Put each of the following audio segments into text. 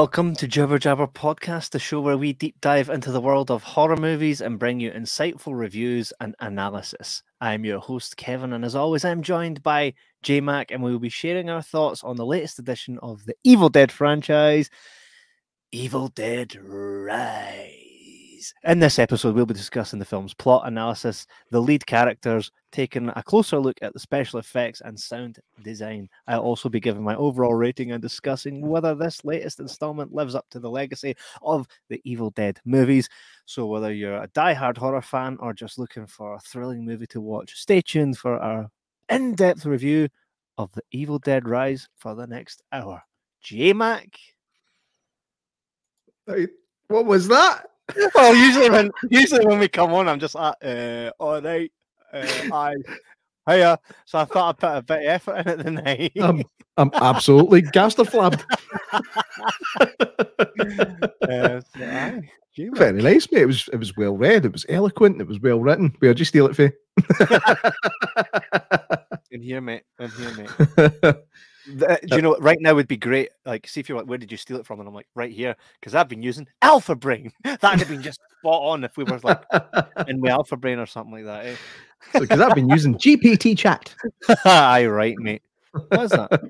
Welcome to Jibber Jabber Podcast, the show where we deep dive into the world of horror movies and bring you insightful reviews and analysis. I'm your host, Kevin, and as always, I'm joined by J Mac, and we will be sharing our thoughts on the latest edition of the Evil Dead franchise, Evil Dead Rise. In this episode, we'll be discussing the film's plot analysis, the lead characters, taking a closer look at the special effects and sound design. I'll also be giving my overall rating and discussing whether this latest installment lives up to the legacy of the Evil Dead movies. So, whether you're a die-hard horror fan or just looking for a thrilling movie to watch, stay tuned for our in depth review of the Evil Dead Rise for the next hour. J Mac. What was that? Well, usually when usually when we come on, I'm just like, uh, all right, uh, I, hiya. So I thought I'd put a bit of effort in it tonight. I'm, I'm absolutely gasterflabbed. uh, so, aye, gee, well, Very nice, mate. It was it was well read. It was eloquent. It was well written. Where'd you steal it for? in here, mate. In here, mate. The- do you know right now would be great? Like, see if you're like, where did you steal it from? And I'm like, right here, because I've been using Alpha Brain. That'd have been just spot on if we were like in my Alpha Brain or something like that. Eh? Because I've been using GPT chat. Aye, right, mate. What is that?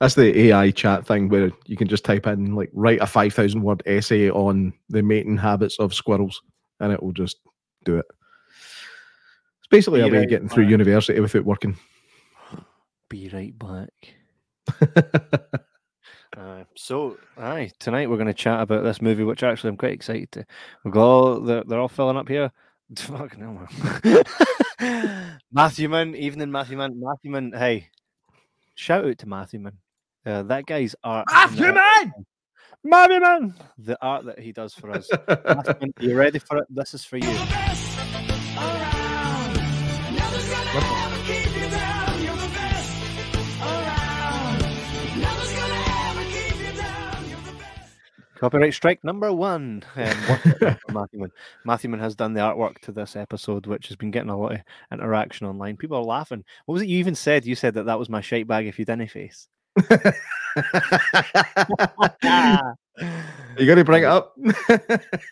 That's the AI chat thing where you can just type in like write a five thousand word essay on the mating habits of squirrels, and it will just do it. It's basically a way of getting through university without working. Be right back. Uh, so, aye, tonight we're going to chat about this movie, which actually I'm quite excited to. We've got all, they're, they're all filling up here. Fucking hell, man. Matthew Man, evening, Matthew Man. Matthew Man, hey, shout out to Matthew Man. Uh, that guy's art. Matthew Man! Matthew Man! The art that he does for us. Matthew Man, are you ready for it? This is for you. Copyright strike number one. Um, worth it Matthew Man. Matthew Man has done the artwork to this episode, which has been getting a lot of interaction online. People are laughing. What was it you even said? You said that that was my shite bag if you didn't face. you got to bring it up.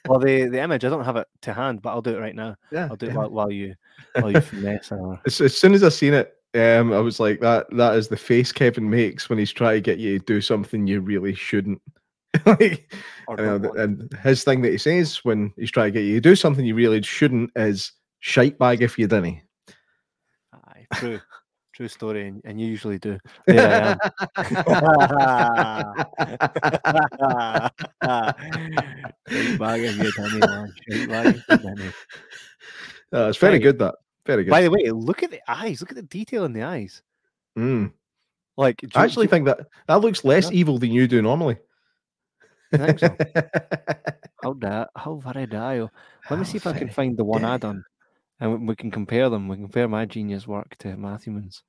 Well, the, the image, I don't have it to hand, but I'll do it right now. yeah, I'll do it while, while you while you finesse. Or... As, as soon as I seen it, um, I was like, that that is the face Kevin makes when he's trying to get you to do something you really shouldn't. like, or and, and his thing that he says when he's trying to get you to do something you really shouldn't is shite bag if you didn't. Aye, true. True story, and, and you usually do. There I am. Bag if you didn't, bag if you didn't. Uh, it's very Right. good that. Very good. By the way, look at the eyes. Look at the detail in the eyes. Mm. Like, do I actually think that that looks less Yeah. evil than you do normally. You think so? How da- how very dial. Let me see if I can find the one I dare. done, and we- we can compare them. We can compare my genius work to Matthewman's.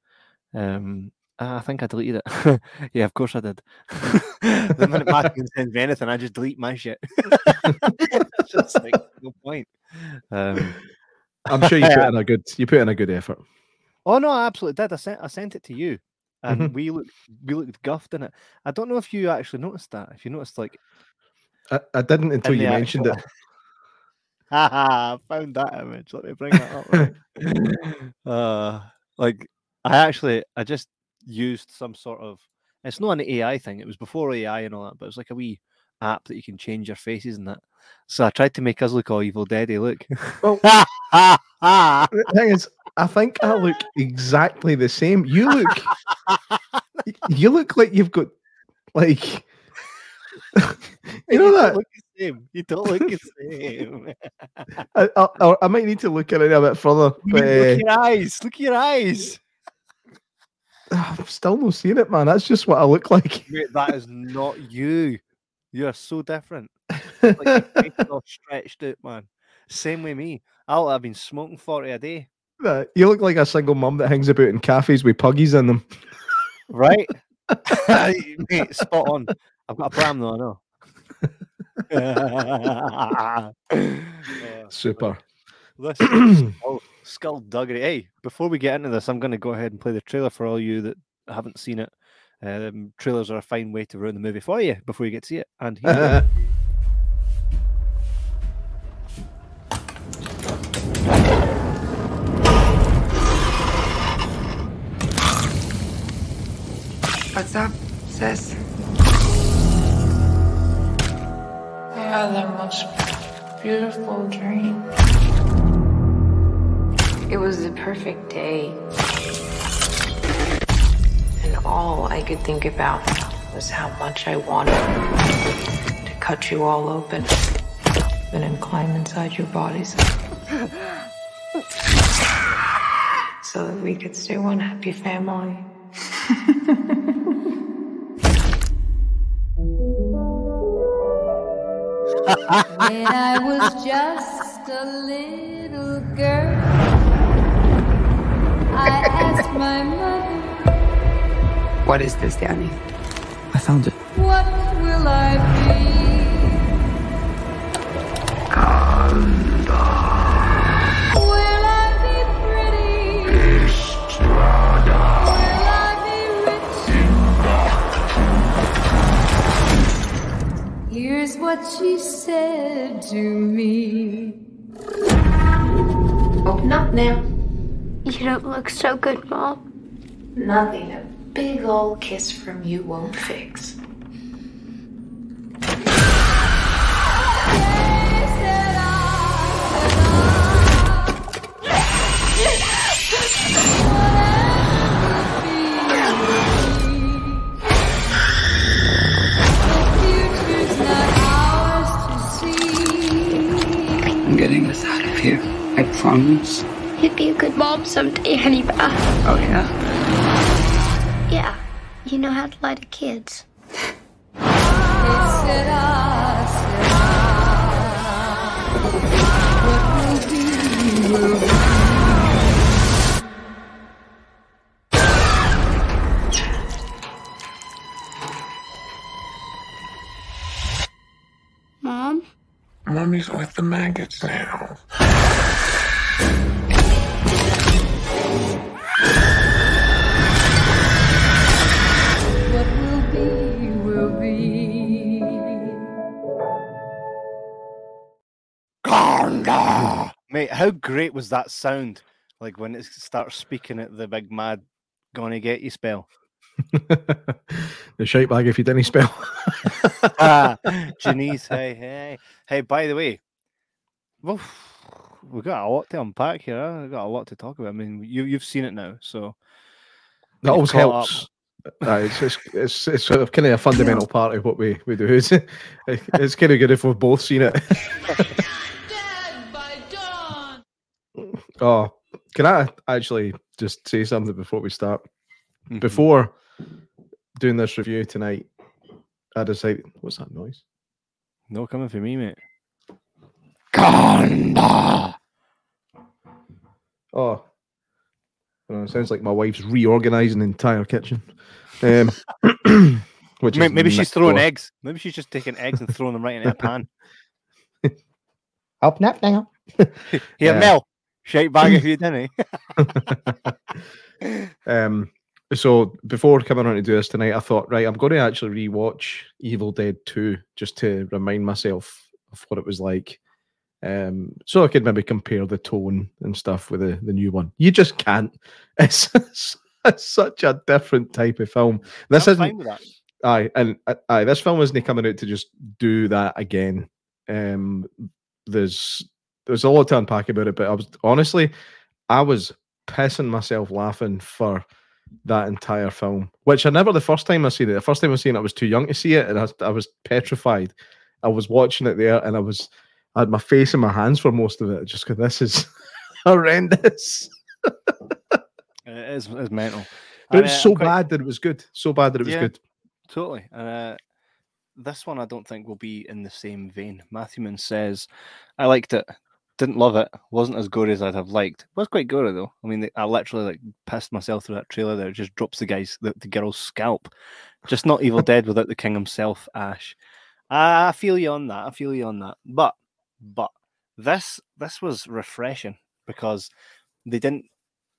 Um, I think I deleted it. yeah, of course I did. the minute Matthewman sends me anything, I just delete my shit. just like no point. Um, I'm sure you put in a good you put in a good effort. Oh no, I absolutely did. I sent I sent it to you, and Mhm. we looked we looked guffed in it. I don't know if you actually noticed that. If you noticed, like, I, I didn't until you mentioned actual- it. Haha, I found that image. Let me bring that up. right. uh, like, I actually I just used some sort of. It's not an AI thing. It was before AI and all that, but it was like a wee app that you can change your faces and that. So I tried to make us look all evil deady. Look. Well- Ha, ha, The thing is, I think I look exactly the same. You look you look like you've got like you know that look the same. You don't look the same. I, I, I- might need to look at it a bit further, but look at uh, your eyes. Look at your eyes. I'm still not seeing it, man. That's just what I look like. That is not you. You are so different. Like your face is all stretched out, man. Same with me. I'll have been smoking 40 a day. Uh, you look like a single mum that hangs about in cafes with puggies in them. Right? Mate, spot on. I've got a pram though, I know. Super. This is skull, skullduggery. Hey, before we get into this, I'm going to go ahead and play the trailer for all you that haven't seen it. Um, trailers are a fine way to ruin the movie for you before you get to see it. And What's up, sis? I had the most beautiful dream. It was the perfect day. And all I could think about was how much I wanted to cut you all open and then climb inside your bodies. so that we could stay one happy family. When I was just a little girl, I asked my mother, What is this, Danny? I found it. What will I be? Here's what she said to me. Oh, Open up now. You don't look so good, Mom. Nothing a big old kiss from you won't fix. I promise. You'd be a good mom someday, honey Beth. Uh, oh, yeah? Yeah, you know how to lie to kids. Mom? Mommy's with the maggots now. Mate, how great was that sound? Like when it starts speaking at the big mad gonna get you spell. the shite bag if you didn't spell. ah, Janice, hey, hey. Hey, by the way, well, we've got a lot to unpack here. huh? We've got a lot to talk about. I mean, you, you've seen it now, so that always up. helps. It's, it's, it's, it's sort of kind of a fundamental part of what we, we do. It's, it's kind of good if we've both seen it. Dead by dawn. Oh, can I actually just say something before we start? Mhm. Before doing this review tonight, I decided, what's that noise? no coming for me, mate. Oh, I know, it sounds like my wife's reorganizing the entire kitchen. Um, which May- is Maybe she's throwing door. eggs. Maybe she's just taking eggs and throwing them right into a pan. Open up now. Here, Yeah. Mel, shite bag if you didn't. um, so before coming on to do this tonight, I thought, right, I'm going to actually rewatch Evil Dead 2 just to remind myself of what it was like. Um, so I could maybe compare the tone and stuff with the, the new one. You just can't. It's, it's such a different type of film. This I'm isn't fine with that. aye, and uh, aye, this film isn't coming out to just do that again. Um, there's there's a lot to unpack about it, but I was honestly, I was pissing myself laughing for that entire film. Which I never the first time I seen it. The first time I seen it, I was too young to see it, and I, I was petrified. I was watching it there, and I was I had my face in my hands for most of it, just because this is horrendous. It is, it's mental. But And, it's uh, so quite- bad that it was good. So bad that it was Yeah. good. Totally. Uh, this one I don't think will be in the same vein. Matthewman says, I liked it. Didn't love it. Wasn't as good as I'd have liked. Was quite good though. I mean, I literally like pissed myself through that trailer there. It just drops the guy's the, the girl's scalp. Just not Evil Dead without the king himself, Ash. I feel you on that. I feel you on that. But but this this was refreshing because they didn't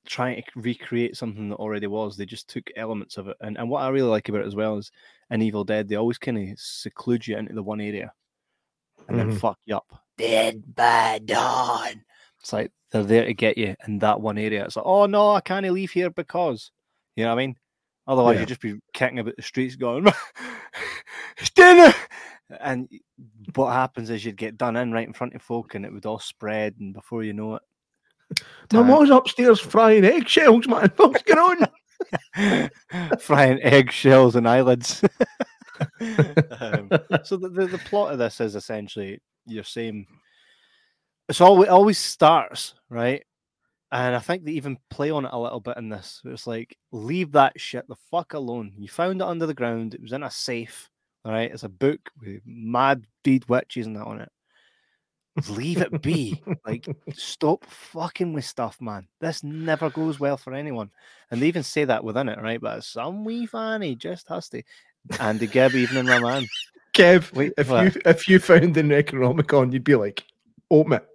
trying to recreate something that already was. They just took elements of it. And and what I really like about it as well is in Evil Dead, they always kind of seclude you into the one area and then Mhm. fuck you up. Dead by dawn. It's like they're there to get you in that one area. It's like, oh no, I can't leave here because you know what I mean? Otherwise, Yeah. you'd just be kicking about the streets going, "It's dinner. And what happens is you'd get done in right in front of folk and it would all spread. And before you know it, My time- mom's upstairs frying eggshells, man. What's going on? frying eggshells and eyelids. um, so the, the, the plot of this is essentially your same. It's all it always starts right, and I think they even play on it a little bit in this. It's like leave that shit the fuck alone. You found it under the ground. It was in a safe. All right, it's a book with mad deed witches and that on it. Leave it be. like, stop fucking with stuff, man. This never goes well for anyone. And they even say that within it, right? But some wee fanny just has to. Andy Gibb, evening, my man. Kev, Wait, if what? you if you found a Necronomicon, you'd be like, open it.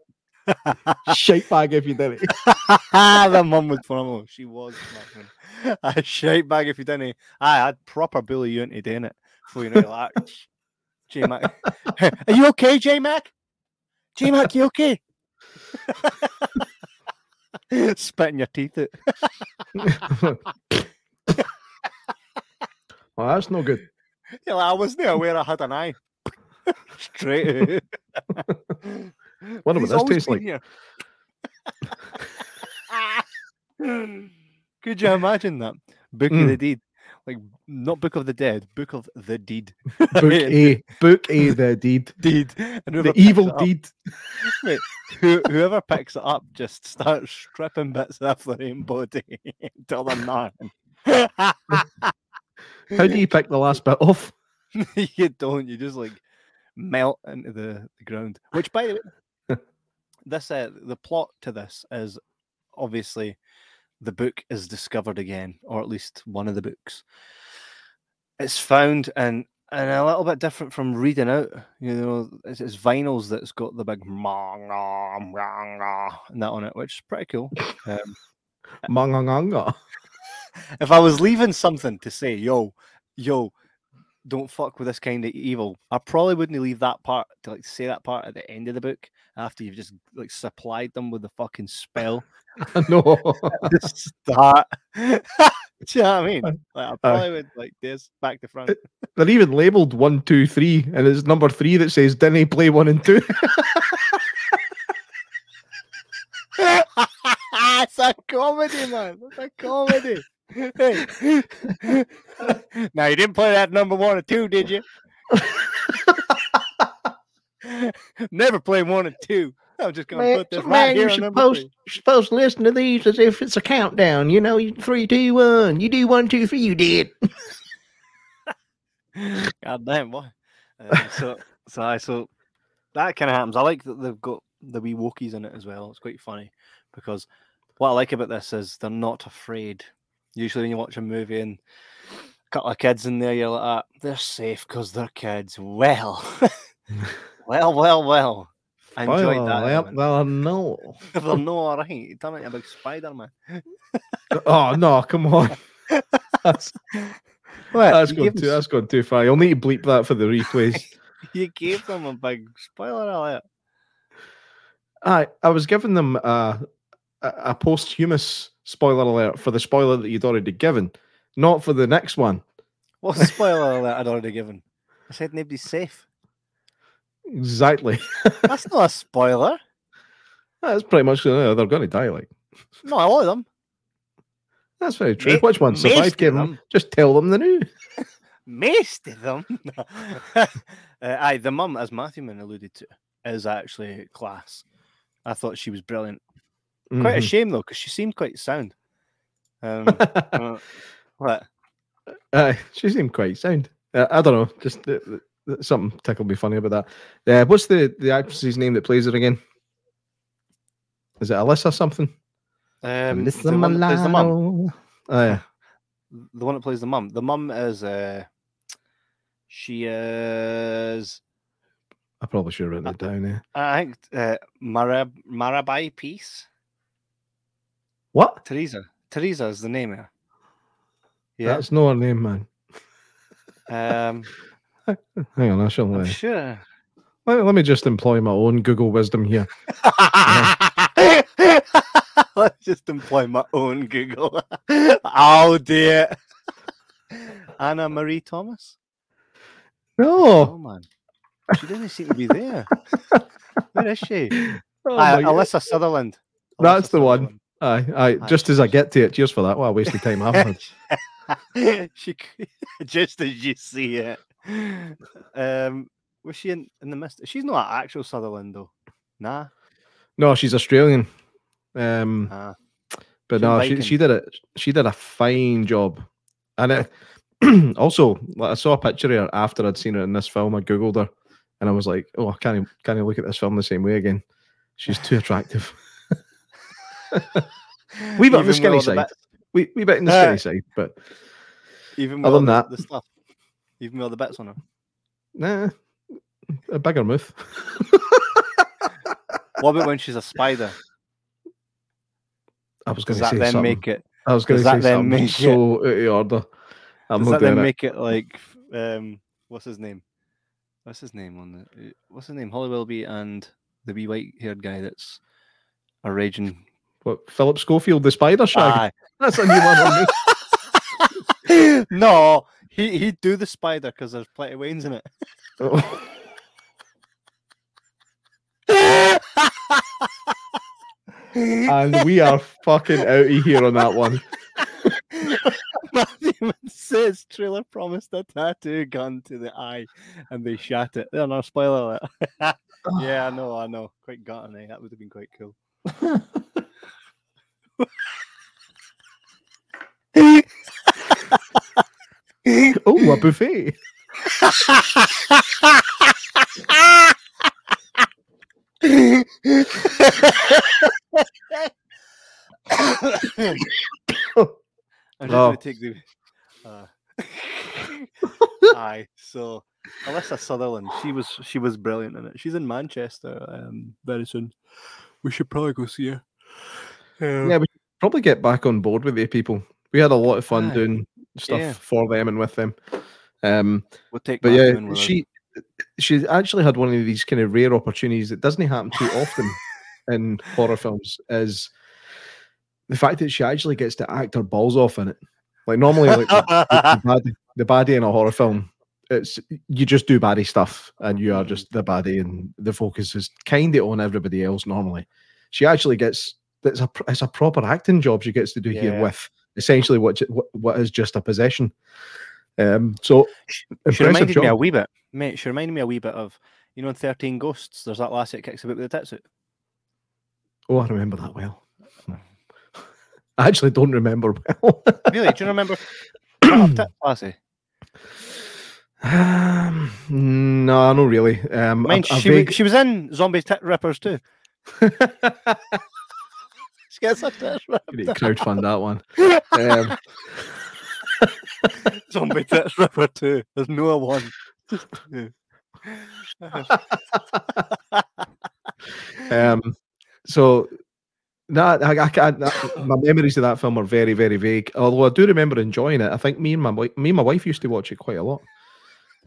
Shite bag if you did it. the mum was phenomenal. Oh, she was. A shite bag if you didn't. I had proper bully you into doing it. Before you know J Mac. Are you okay, J Mac? J Mac, you okay? Spitting your teeth out. well, that's no good. You're like, I wasn't aware I had an eye. Straight out. Wonder what He's this always tastes been here. Could you imagine that? Book of the Mm. Deed. Like, not Book of the Dead, Book of the Deed. Book A, book A, the deed, Deed. And the evil deed. who, whoever picks it up just starts stripping bits off their own body until they're nothing. How do you pick the last bit off? you don't. You just like melt into the, the ground. Which, by the way, this uh, the plot to this is obviously the book is discovered again, or at least one of the books. It's found and and a little bit different from reading out. You know, it's, it's vinyls that's got the big "ma, nga, nga, nga," and that on it, which is pretty cool. Um, if I was leaving something to say, yo, yo, don't fuck with this kind of evil, I probably wouldn't leave that part to like say that part at the end of the book after you've just like supplied them with the fucking spell no. to start. Do you know what I mean? Like I probably would like this back to front. They're even labelled one, two, three, and it's number three that says, Didn't he play one and two? it's a comedy, man. It's a comedy. Hey. now you didn't play that number one or two, did you? Never play one and two. I'm just gonna put this right here on number three. you're supposed to listen to these as if it's a countdown. You know, three, two, one. You do one, two, three. You did. God damn, boy. Um, so, so, I, so that kind of happens. I like that they've got the wee Wookiees in it as well. It's quite funny because what I like about this is they're not afraid. Usually, when you watch a movie and a couple of kids in there, you're like, ah, they're safe because they're kids. Well, well, well, well. I enjoyed Well, that. well, element. well, no. they're not all right. Turn into a big Spider Man. Oh no! Come on. That's, What? that's gone too. That's gone too far. You'll need to bleep that for the replays. you gave them a big spoiler alert. I I was giving them a, a, a posthumous spoiler alert for the spoiler that you'd already given, not for the next one. What's the spoiler alert I'd already given? I said nobody's safe. Exactly. That's not a spoiler. That's pretty much uh, they're going to die. Like Not all of them. that's very true. Ma- Which one survived? Kevin? them. Just tell them the news. Most of them. uh, aye, the mum, as Matthewman alluded to, is actually class. I thought she was brilliant. Quite a Mhm. shame though, because she seemed quite sound. Um, uh, what? Uh, she seemed quite sound. Uh, I don't know. Just something tickled me funny about that. Uh, what's the the actress's name that plays her again? Is it Alyssa or something? Um, Alyssa the one that plays the mum. Oh yeah. The one that plays the mum. The mum is. Uh, she is. I probably should have written it down. Yeah. I think uh, Marab Marabai Peace. What? Teresa. Teresa is the name here. Yeah. That's not her name, man. Um, Hang on, I shall. I'm Uh, sure. let, let me just employ my own Google wisdom here. Let's just employ my own Google. oh dear. Anna Marie Thomas. No. Oh man, she doesn't seem to be there. Where is she? Oh God. Alyssa Sutherland. That's Alyssa the one. Sutherland. Aye, aye. Aye. Just as I get to it, cheers for that. What a waste of time I've had. she just as you see it. Um, was she in, in the mist? She's not actual Sutherland though. Nah. No, she's Australian. Um, Ah. but She's no, she, Viking. she did it. She did a fine job, and it also like, I saw a picture of her after I'd seen her in this film. I googled her, and I was like, "Oh, I can't can't look at this film the same way again. She's too attractive." We bit on the skinny side. We we bit in the Uh, skinny side, but even Other than that- the stuff. With all the bets on her. nah, a bigger mouth. What about when she's a spider? I was going to that say then something. make it? I was going to say that then something make so out of order. I'm Does that then it. make it like um? What's his name? What's his name on the? What's his name? Holly Willoughby and the wee white-haired guy that's a raging. What Philip Schofield, the Spider Shag? Aye. That's a new one on me. no, he he'd do the spider because there's plenty of Waynes in it. and we are fucking out of here on that one. Matthew says trailer promised a tattoo gun to the eye, and they shot it. They're not spoiler alert. yeah, I know, I know. Quite gutting, eh? That would have been quite cool. Oh, a buffet. I'm just Oh. gonna take the. Uh, aye, so Alyssa Sutherland, she was she was brilliant in it. She's in Manchester um, very soon. We should probably go see her. Um, Yeah, we should probably get back on board with the people. We had a lot of fun Aye. doing stuff Yeah. for them and with them. Um, we'll take. but yeah, she she actually had one of these kind of rare opportunities that doesn't happen too often in horror films. Is the fact that she actually gets to act her balls off in it. Like normally, like the, the, baddie, the baddie in a horror film, it's you just do baddie stuff and you are just the baddie, and the focus is kind of on everybody else. Normally, she actually gets it's a it's a proper acting job she gets to do here with essentially what what, is just a possession. Um, so She reminded me a wee bit, mate. She reminded me a wee bit of you know in Thirteen Ghosts. There's that lassie that kicks about with the tits out. Oh, I remember that well. I actually don't remember well. Really? Do you remember lassie? um, no, not really. Um, Mind she, she was in Zombie Tit Rippers too. she gets her tits You need to crowdfund that one. Um, Zombie Tits Ripper too. There's no one. Just two. um, so no, I, I can't. that- my memories of that film are very, very vague. Although I do remember enjoying it. I think me and my me and my wife used to watch it quite a lot.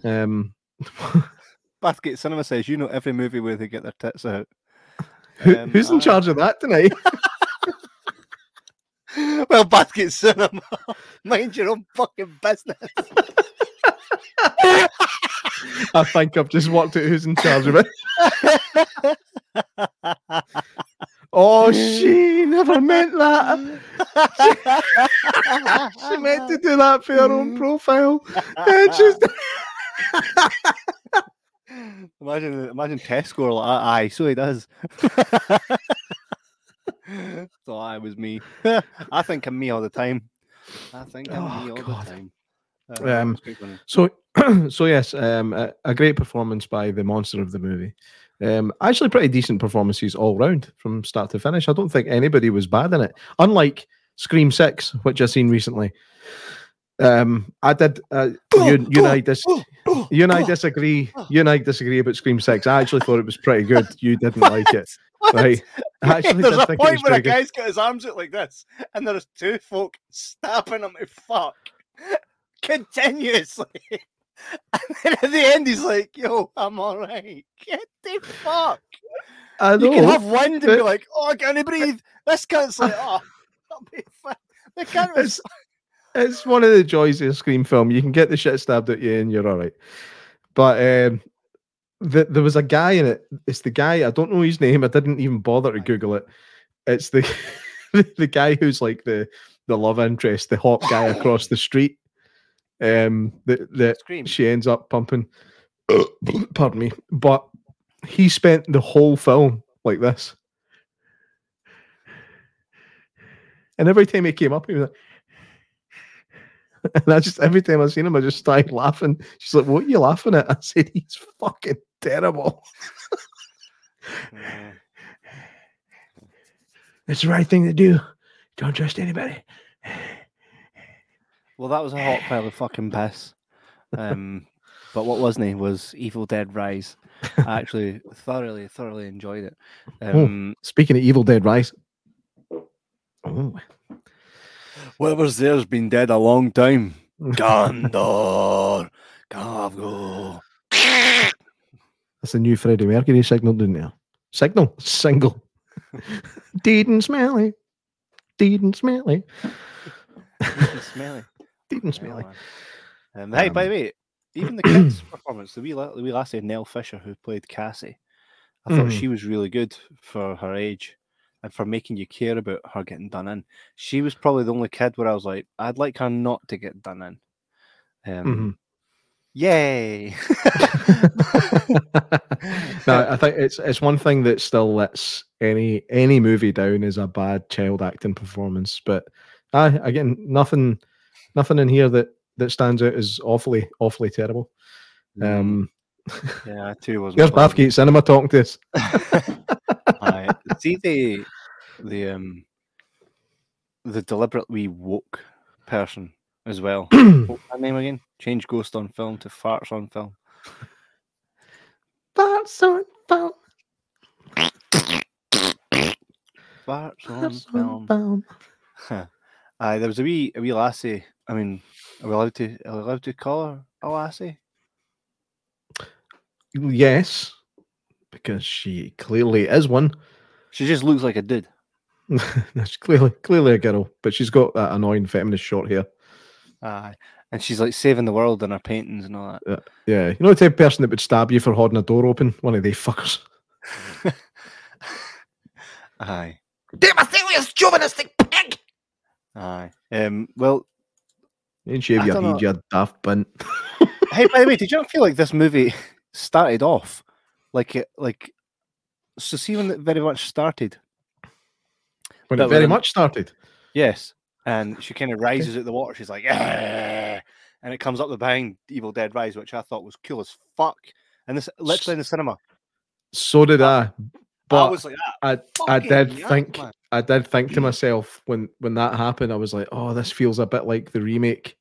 Um, Bathgate Cinema says you know every movie where they get their tits out. who, Um, who's in aye. charge of that tonight? Well, Bathgate Cinema, mind your own fucking business. I think I've just worked out who's in charge of it. Oh, she never meant that. She meant to do that for her own mm. profile. And she's imagine, imagine test score like. Aye, so he does. So I was me. I think of me all the time. I think of Oh, me all God. the time. Um, quite funny. So, so yes, um, a, a great performance by the monster of the movie. Um, actually, pretty decent performances all round from start to finish. I don't think anybody was bad in it. Unlike Scream Six, which I've seen recently. Um, I did. Uh, you, you and I dis- you and I disagree. You and I disagree about Scream Six. I actually thought it was pretty good. You didn't like it. right? I actually there's a point where a guy's got his arms out like this, and there's two folk stabbing him to fuck continuously. And then at the end, he's like, "Yo, I'm all right. Get the fuck." I You can have wind and be like, "Oh, I can't breathe." This cunt's like, "Oh, I'll be fine." The cunt was it's it's one of the joys of a scream film. You can get the shit stabbed at you and you're all right. But um, the, there was a guy in it. It's the guy. I don't know his name. I didn't even bother to Google it. It's the the guy who's like the the love interest, the hot guy across the street. Um, that that she ends up pumping. pardon me, but he spent the whole film like this. And every time he came up, he was like, and I just every time I seen him, I just started laughing. She's like, "What are you laughing at?" I said, "He's fucking terrible. Yeah. It's the right thing to do. Don't trust anybody." Well, that was a hot pile of fucking piss. Um, but what wasn't he was Evil Dead Rise. I actually thoroughly, thoroughly enjoyed it. Um, Speaking of Evil Dead Rise, oh, Whoever's there's been dead a long time. Gandor, Gavgo. that's a new Freddie Mercury signal, didn't there? Signal, single. Deed and smelly, deed and smelly, Smelly. deed and Yeah, smelly. Um, hey, by the way, even the kids' performance, the wee, la- the wee lassie Nell Fisher who played Kassie, I thought Mhm. she was really good for her age and for making you care about her getting done in. She was probably the only kid where I was like, I'd like her not to get done in. Um, Mhm. Yay! no, I think it's it's one thing that still lets any any movie down is a bad child acting performance. But uh, again, nothing nothing in here that that stands out as awfully awfully terrible. Um, yeah, I too there's pleasant. Bathgate Cinema talking to us. Aye. See the the um the deliberately woke person as well. What's that name again? Change ghost on film to farts on film. That's on film. Farts on on film. film. Aye, there was a wee a wee lassie. I mean, are we allowed to are we allowed to call her a lassie? Yes, because she clearly is one. She just looks like a dude. That's clearly clearly a girl, but she's got that annoying feminist short hair. Aye. And she's like saving the world in her paintings and all that. Yeah, yeah. you know the type of person that would stab you for holding a door open. One of they fuckers. Aye. Damn, a serious chauvinistic pig. Aye. Um well And shave I your don't know. head, you daft bunt. hey, by the way, did you not feel like this movie started off like it like so see when it very much started? When it very when- much started. Yes. And she kind of rises out the water. She's like, "Ah," and it comes up the behind Evil Dead Rise, which I thought was cool as fuck. And this literally in the cinema. So did I. I But was like, ah, I, I did yes, think man." I did think to myself when when that happened, I was like, oh, this feels a bit like the remake.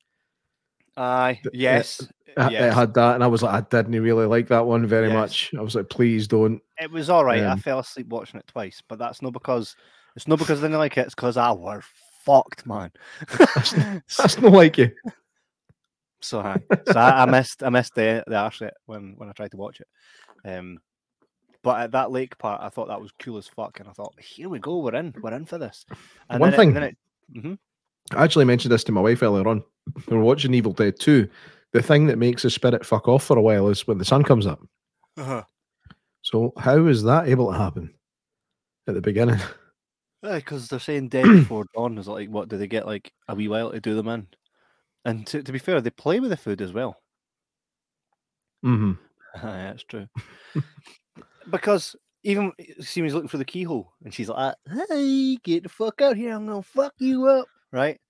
Aye, th- yes, It, it yes. had that, and I was like, I didn't really like that one very Yes. much. I was like, please don't. It was all right. I Um, fell asleep watching it twice, but that's not because it's not because I didn't like it. It's because I were fucked, man. That's not like you. so, aye. so I, I missed I missed the the arse when when I tried to watch it. Um, but at that lake part, I thought that was cool as fuck, and I thought, here we go, we're in, we're in for this. And One thing- it, it, mhm. I actually mentioned this to my wife earlier on. We were watching Evil Dead 2. The thing that makes the spirit fuck off for a while is when the sun comes up. Uh-huh. So how is that able to happen at the beginning? because they're saying dead before dawn is like, what do they get like a wee while to do them in? And to, to be fair, they play with the food as well. Mm-hmm. Aye, that's true. because even see when looking for the keyhole, and she's like, "Hey, get the fuck out here! I'm gonna fuck you up!" Right?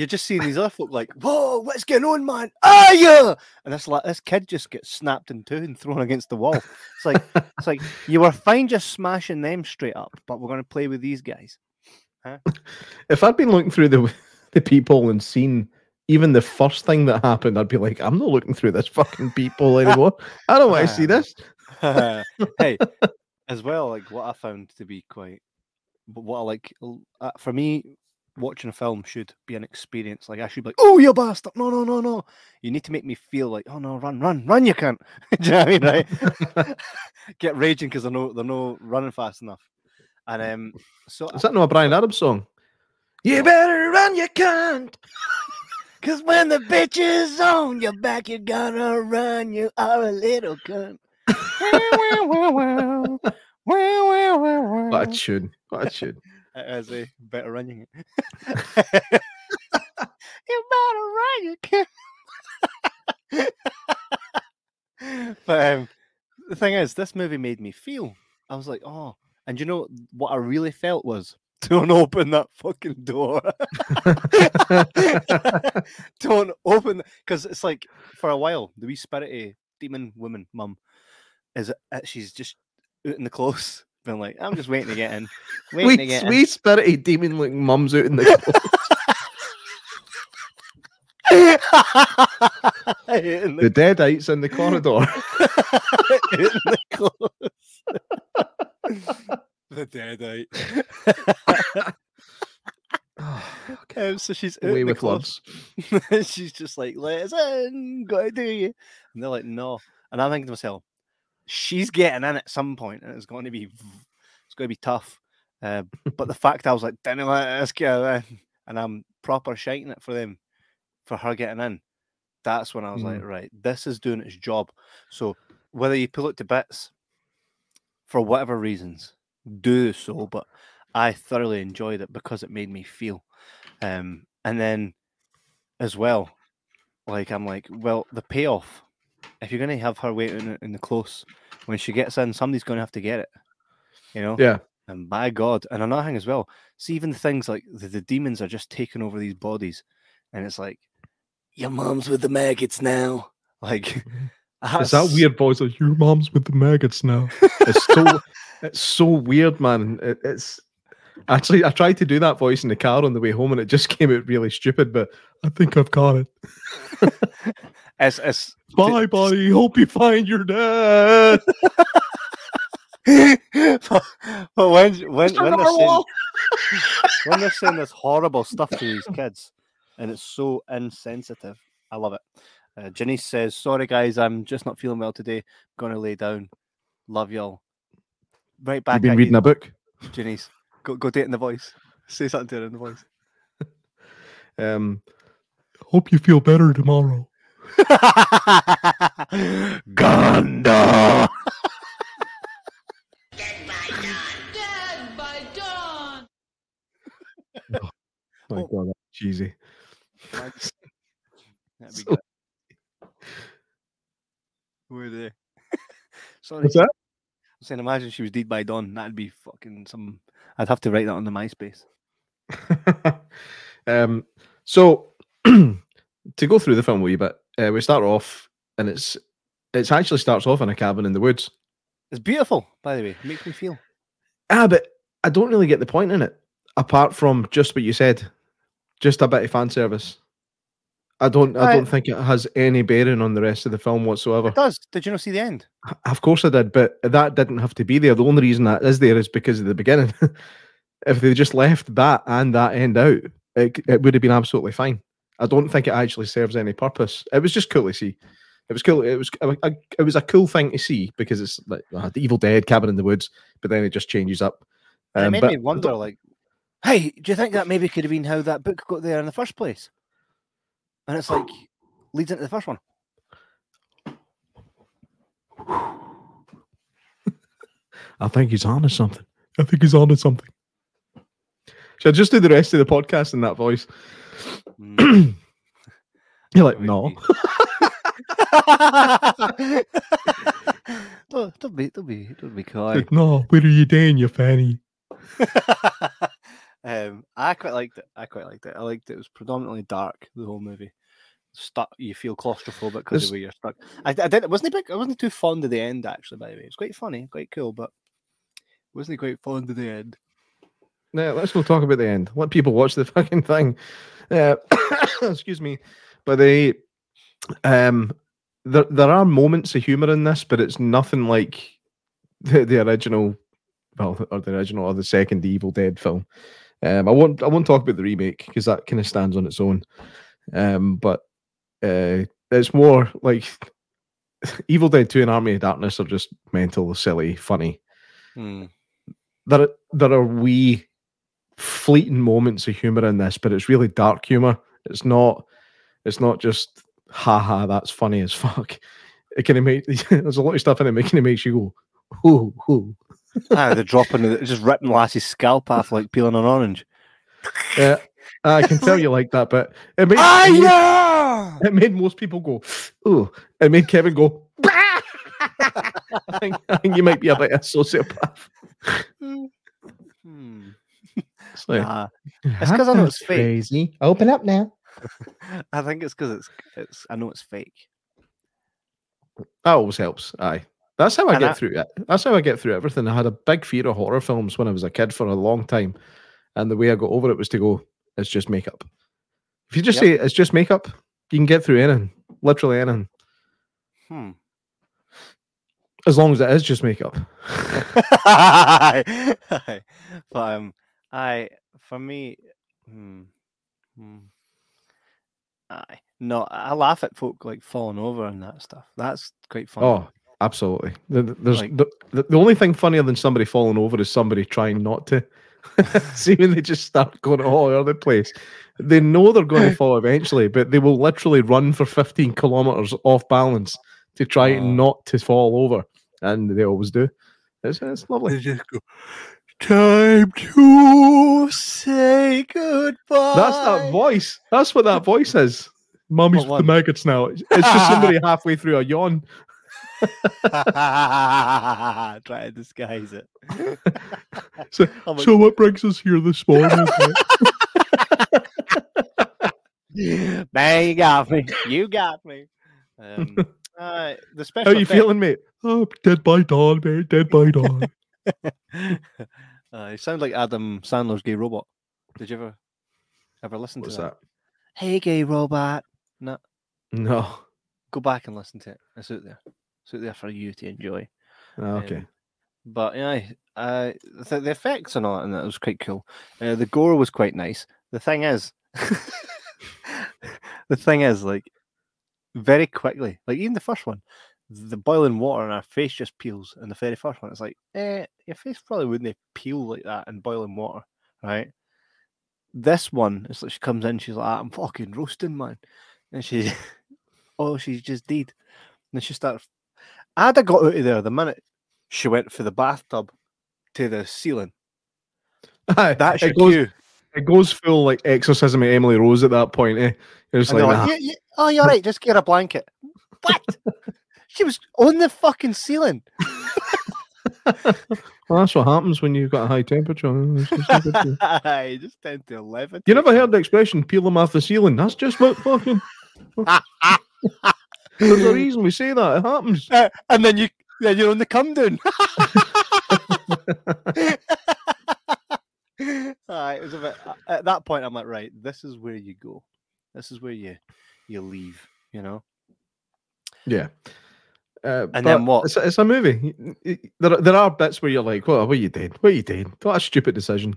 You're just seeing these other folk like, "Whoa, what's going on, man? Ah, yeah!" And this like this kid just gets snapped in two and thrown against the wall. It's like it's like you were fine just smashing them straight up, but we're gonna play with these guys. If I'd been looking through the the people and seen even the first thing that happened, I'd be like, I'm not looking through this fucking people anymore. I don't want to see this. hey, as well, like what I found to be quite, but what I like uh, for me, watching a film should be an experience. Like I should be like, oh, you bastard! No, no, no, no. You need to make me feel like, oh no, run, run, run! You can't. Do you know what I mean? Right? Get raging because they're no, they're no running fast enough. And um, so Is that not a Bryan Adams song? You better run, you can't. Because when the bitch is on your back, you're gonna run. You are a little cunt. What a tune. What a tune. As a better running it. you better run, you but um, the thing is, this movie made me feel. I was like, oh, and you know what I really felt was don't open that fucking door. don't open because it's like for a while the wee spirity demon woman mum is uh, she's just out in the close, been like, I'm just waiting to get in, waiting to Wee, get in. wee spirity demon looking mums out in the in the deadites in the corridor. in the clothes. the deadite. um, so she's Away in the with loves. she's just like, let us in, gotta do you. And they're like, no. And I'm thinking to myself, she's getting in at some point, and it's going to be, it's going to be tough. Uh, but the fact I was like, didn't let us get in, and I'm proper shiting it for them, for her getting in. That's when I was like, right, this is doing its job. So whether you pull it to bits for whatever reasons, do so. But I thoroughly enjoyed it because it made me feel. Um, and then as well, like I'm like, well, the payoff. If you're gonna have her waiting in the close, when she gets in, somebody's gonna have to get it. You know. Yeah. And by God, and another thing as well. See, even the things like the, the demons are just taking over these bodies, and it's like, your mom's with the maggots now. Like, is that weird voice like your mom's with the maggots now. It's so it's so weird, man. It, it's actually I tried to do that voice in the car on the way home and it just came out really stupid, but I think I've got it. It's, it's Bye, buddy. Hope you find your dad. but but when when when they're, saying, when they're saying this horrible stuff to these kids, and it's so insensitive, I love it. Uh, Janice says, "Sorry guys, I'm just not feeling well today. Gonna lay down. Love y'all." Right back You've been reading you, a book. Janice. Go go do it in the voice. Say something to her in the voice. Um, hope you feel better tomorrow. Ganda. Get my Oh. God, that's cheesy. That'd be So- good. Who are they? Sorry. What's that? I'm saying, imagine she was deed by dawn. That'd be fucking some. I'd have to write that on the MySpace. um, so to go through the film a wee bit, uh, we start off and it's it's actually starts off in a cabin in the woods. It's beautiful, by the way. It makes me feel. Ah, but I don't really get the point in it, apart from just what you said, just a bit of fan service. I don't. I Right. don't think it has any bearing on the rest of the film whatsoever. It does. Did you not see the end? Of course I did, but that didn't have to be there. The only reason that is there is because of the beginning. if they just left that and that end out, it, it would have been absolutely fine. I don't think it actually serves any purpose. It was just cool to see. It was cool. It was a, it was a cool thing to see because it's like uh, the Evil Dead cabin in the woods, but then it just changes up. And it Um, made but me wonder, like, hey, do you think that maybe could have been how that book got there in the first place? And it's like leads into the first one. I think he's on to something. I think he's on to something. Should I just do the rest of the podcast in that voice? Mm, You're like, would no. don't, be, don't be, don't be coy. Like, no, where are you doing, you fanny? um, I quite liked it. I quite liked it. I liked it. It was predominantly dark. The whole movie. Stuck. You feel claustrophobic because of where you're stuck. I, I didn't. Wasn't big. I wasn't too fond of the end. Actually, by the way, it was quite funny, quite cool, but wasn't he quite fond of the end. Yeah, let's not talk about the end. Let people watch the fucking thing. Uh, excuse me, but they, um, there there are moments of humor in this, but it's nothing like the, the original, well, or the original or the second Evil Dead film. Um, I won't I won't talk about the remake because that kind of stands on its own. Um, but uh, it's more like Evil Dead Two and Army of Darkness are just mental, silly, funny. Hmm. There are- there are wee fleeting moments of humor in this, but it's really dark humor. It's not it's not just haha, that's funny as fuck. It of make there's a lot of stuff in it making it makes you go, ooh, ooh. ah, they're dropping, the, just ripping Kassie's scalp off like peeling an orange. Yeah, I can tell you like that, but it made, it made- yeah! it made most people go, ooh. It made Kevin go, I think, I think you might be a bit of a sociopath. It's like, Nah, it's 'cause I know it's fake. Crazy. Open up now. I think it's because it's it's. I know it's fake. That always helps. Aye. That's how I And get I- through it. That's how I get through everything. I had a big fear of horror films when I was a kid for a long time. And the way I got over it was to go, it's just makeup. If you just Yep. say it's just makeup, you can get through anything. Literally anything. Hmm. As long as it is just makeup. But um, I for me, hmm, hmm, aye. No, I laugh at folk like falling over and that stuff. That's quite funny. Oh, absolutely. The- the- There's Like- the, the, only thing funnier than somebody falling over is somebody trying not to. See when they just start going all over the place. They know they're going to fall eventually, but they will literally run for 15 kilometers off balance to try Oh. not to fall over, and they always do. It's, it's lovely. just go. Time to say goodbye. That's that voice. That's what that voice is. Mummy's with the maggots now. It's just somebody halfway through a yawn. Try to disguise it. So, Oh so what brings us here this morning? Man, you got me. You got me. Um, uh, the special How you effect- feeling, mate? Oh, dead by dawn, mate. Dead by dawn. Uh, you sound like Adam Sandler's gay robot. Did you ever ever listen What's to that? that? Hey, gay robot. No, No. go back and listen to it. It's out there. It's out there for you to enjoy. Oh, okay. Um, but yeah, uh, the, the effects and all that, and that was quite cool. Uh, the gore was quite nice. The thing is, the thing is, like, very quickly, like even the first one, the boiling water and our face just peels. In the very first one, it's like, eh, your face probably wouldn't peel like that in boiling water, right? This one, it's like she comes in, she's like, "Ah, I'm fucking roasting, man, and she, oh, she's just dead. And then she starts. I'd have got out of there the minute she went for the bathtub to the ceiling. Aye, That's your it goes, cue. it goes full like exorcism of Emily Rose at that point. Eh? You're just And like, they're nah. "You- you- oh, you're right. Just get a blanket. What? She was on the fucking ceiling. well, that's what happens when you've got a high temperature. Just not you. I just 10 to 11. you never heard the expression "peel them off the ceiling"? That's just what fucking. There's a reason we say that. It happens. Uh, and then you, then you're on the come down. Aye, it was a bit, uh, at that point, I'm like, right, this is where you go. This is where you you leave, you know? Yeah. Uh, And then what? It's, a- it's a movie. There, are- there are bits where you're like, "What? What you did? What are you did? What a stupid decision."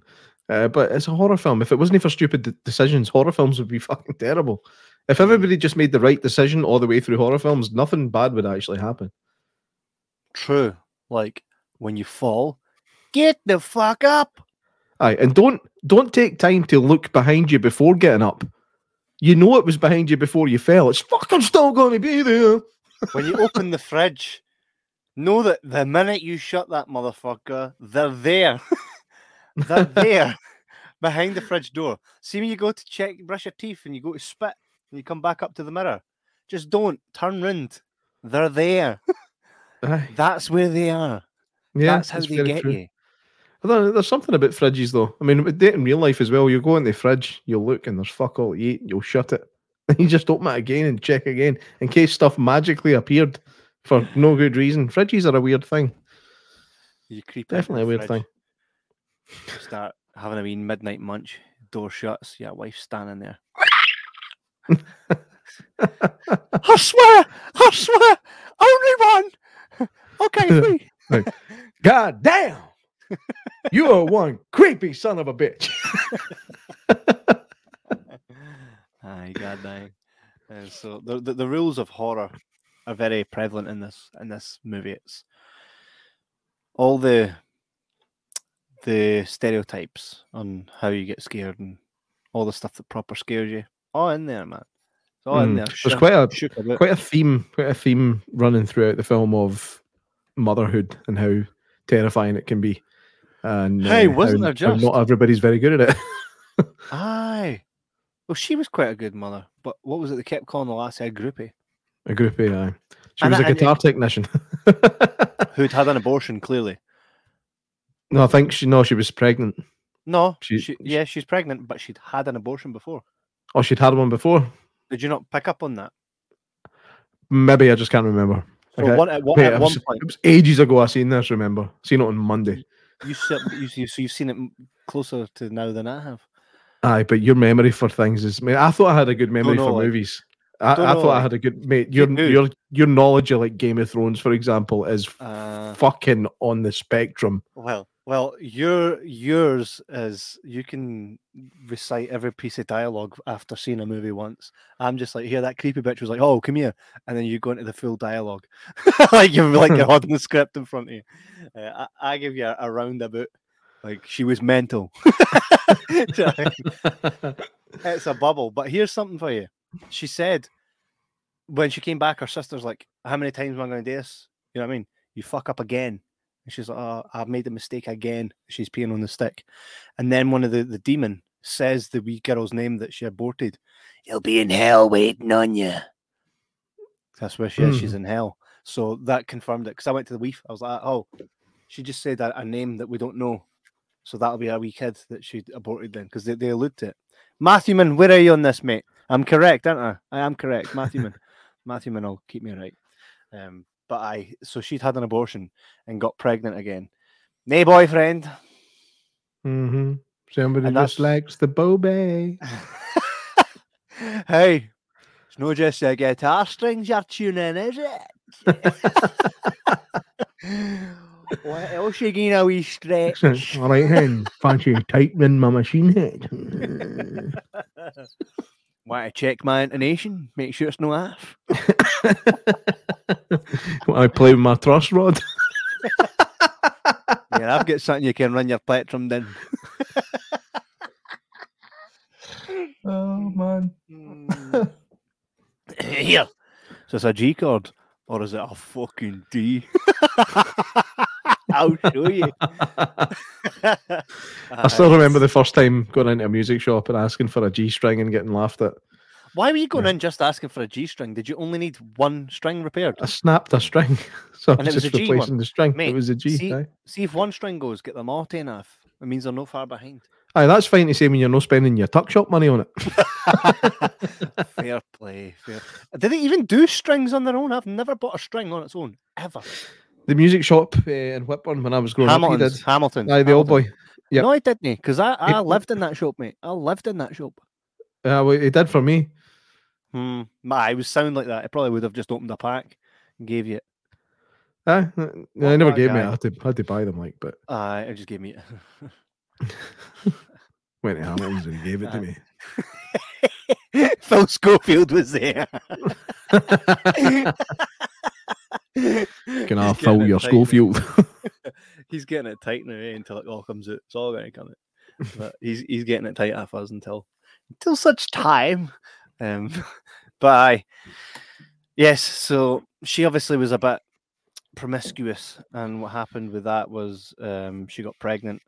Uh, but it's a horror film. If it wasn't for stupid de- decisions, horror films would be fucking terrible. If everybody just made the right decision all the way through horror films, nothing bad would actually happen. True. Like, when you fall, get the fuck up. Aye, and don't don't take time to look behind you before getting up. You know it was behind you before you fell. It's fucking still going to be there. When you open the fridge, know that the minute you shut that motherfucker, they're there. they're there behind the fridge door. See when you go to check, brush your teeth, and you go to spit, and you come back up to the mirror. Just don't turn round. They're there. That's where they are. yeah, That's how it's they get true. you. There's something about fridges though. I mean, with date in real life as well. You go in the fridge, you'll look, and there's fuck all to eat. You'll shut it, and you just open it again and check again in case stuff magically appeared for no good reason. Fridges are a weird thing. You creep Definitely a weird fridge, thing. Start having a wee midnight munch. Door shuts. Yeah, wife standing there. I swear, I swear, only one. Okay, three. God damn! You are one creepy son of a bitch. Aye, god dang. Uh, so the, the the rules of horror are very prevalent in this in this movie. It's all the the stereotypes on how you get scared and all the stuff that proper scares you. All in there, man. It's all in Mm, there. There's shook- quite a quite a theme, quite a theme running throughout the film of motherhood and how terrifying it can be. And Hey, uh, wasn't how- there just? not everybody's very good at it. Aye. Well, she was quite a good mother, but what was it they kept calling the last a groupie? a groupie, aye. She And was a guitar technician. Who'd had an abortion, clearly. no, I think she no, she was pregnant. No, She- she, yeah, she's pregnant, but she'd had an abortion before. Oh, she'd had one before. Did you not pick up on that? Maybe I just can't remember. So Okay. one, at, one, Wait, at it, one point, it was ages ago. I seen this. Remember, seen it on Monday. you, you, you so you've seen it closer to now than I have. Aye, but your memory for things is. Mate, I thought I had a good memory know, for like- movies. I, I know, thought I had a good mate. Your your your knowledge of like Game of Thrones, for example, is Uh, fucking on the spectrum. well, well, your yours is you can recite every piece of dialogue after seeing a movie once. I'm just like, here that creepy bitch was like, oh, come here, and then you go into the full dialogue, like you're like you're holding the script in front of you. Uh, I, I give you a, a roundabout, like she was mental. Do you know what I mean? it's a bubble. But here's something for you. She said when she came back, her sister's like, How many times am I going to do this? You know what I mean? You fuck up again. And she's like, Oh, I've made the mistake again. She's peeing on the stick. And then one of the, the demon says the wee girl's name that she aborted. You'll be in hell waiting on you. That's where she is. She's hmm. in hell. So that confirmed it. Because I went to the weef. I was like, Oh, she just said a, a name that we don't know. So that'll be a wee kid that she aborted then, because they, they allude to it. Matthewman, where are you on this, mate? I'm correct, aren't I? I am correct. Matthewman. Matthewman will keep me right. Um, but I so she'd had an abortion and got pregnant again. Nay boyfriend. Mm-hmm. Somebody And just that's- likes the bobe. hey, it's not just the guitar strings you're tuning, is it? what else you getting a wee stretch? All right, then. Fancy tightening my machine head. Want to check my intonation? Make sure it's no half. I play with my truss rod. Yeah, I've got something you can run your plectrum then. Oh man. Here. So it's a G chord, or is it a fucking D? I'll show you. I still remember the first time going into a music shop and asking for a G string and getting laughed at. Why were you going in just asking for a G string? Did you only need one string repaired? I snapped a string, so I And it was was just a G one. replacing the string. Mate, it was a G. see- aye. See if one string goes, get them all off. It means they're not far behind. Aye, that's fine to say when you're not spending your tuck shop money on it. fair play. Fair. Did they even do strings on their own? I've never bought a string on its own ever. The music shop uh, in Whitburn when I was growing up, he did. Hamilton. Aye, the old boy. Yep. No, I didn't, because I, I lived in that shop, mate. I lived in that shop. Uh, well, he did for me. Hmm. My, it would sound like that. It probably would have just opened a pack and gave you it. Uh, I never gave me. it. I had to, had to buy them, like, but Aye, it just gave me it. went to Hamilton's and gave it to me. Phil Schofield was there. Can I fill your Schofield? He's getting it tight now eh, until it all comes out. It's all going to come out. But he's he's getting it tight off us until until such time. Um, but I, yes. So she obviously was a bit promiscuous, and what happened with that was um, she got pregnant,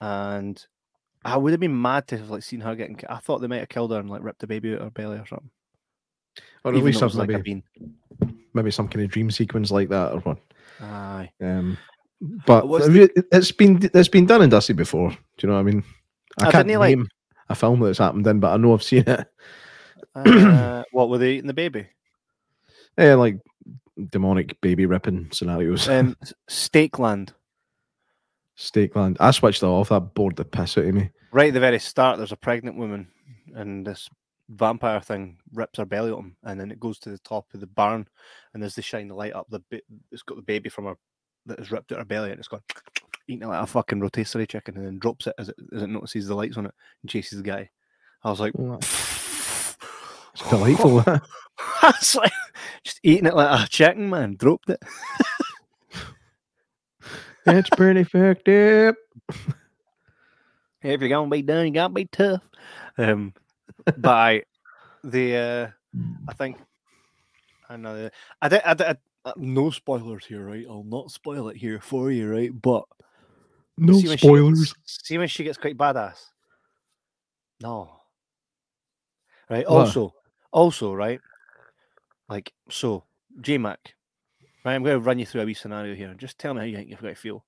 and I would have been mad to have like seen her getting. I thought they might have killed her and like ripped the baby out of her belly or something. Or at least though it have was like maybe, maybe some kind of dream sequence like that or what. Aye. Um, but the- you- it's been it's been done and dusted before. Do you know what I mean? I Ah, can't he, like- name a film that's happened in, but I know I've seen it. Uh, what were they eating the baby? Yeah, like demonic baby ripping scenarios. Um, Stake Land. Stakeland. I switched that off. That bored the piss out of me. Right at the very start, there's a pregnant woman, and this vampire thing rips her belly open, and then it goes to the top of the barn, and there's the shine the light up. The ba- it's got the baby from her that has ripped out her belly and it's gone eating it like a fucking rotisserie chicken and then drops it as it as it notices the lights on it and chases the guy. I was like, It's delightful. that. I was like, just eating it like a chicken, man. Dropped it. That's pretty fucked up. If you're gonna be done, you gotta be tough. Um, I, the uh, I think I know. I did. I, did- I, uh, no spoilers here, right? I'll not spoil it here for you, right? But No see when spoilers. gets- see when she gets quite badass. No. Right. What? Also, also, right. Like so, J Mac. Right. I'm going to run you through a wee scenario here. Just tell me how you think you've got to feel.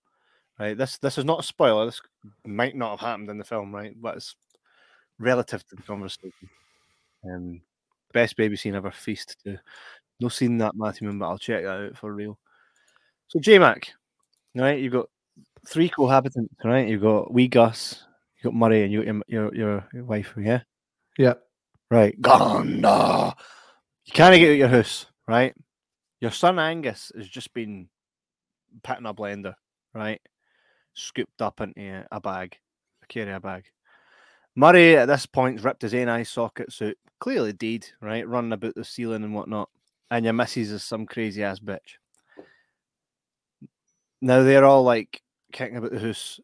Right. This this is not a spoiler. This might not have happened in the film, right? But it's relative to the conversation. Um, best baby scene ever. Feast to no seen that Matthewman, but I'll check that out for real. So J Mac, right? You've got three cohabitants, right? You've got wee Gus, you've got Murray, and you got your your, your, wife, yeah? Yeah. Right. Ganda. You can't get out your house, right? Your son Angus has just been put in a blender, right? Scooped up into a bag, a carrier bag. Murray at this point ripped his eye sockets out, clearly dead, right? Running about the ceiling and whatnot. And your missus is some crazy ass bitch. Now they're all like kicking about the house,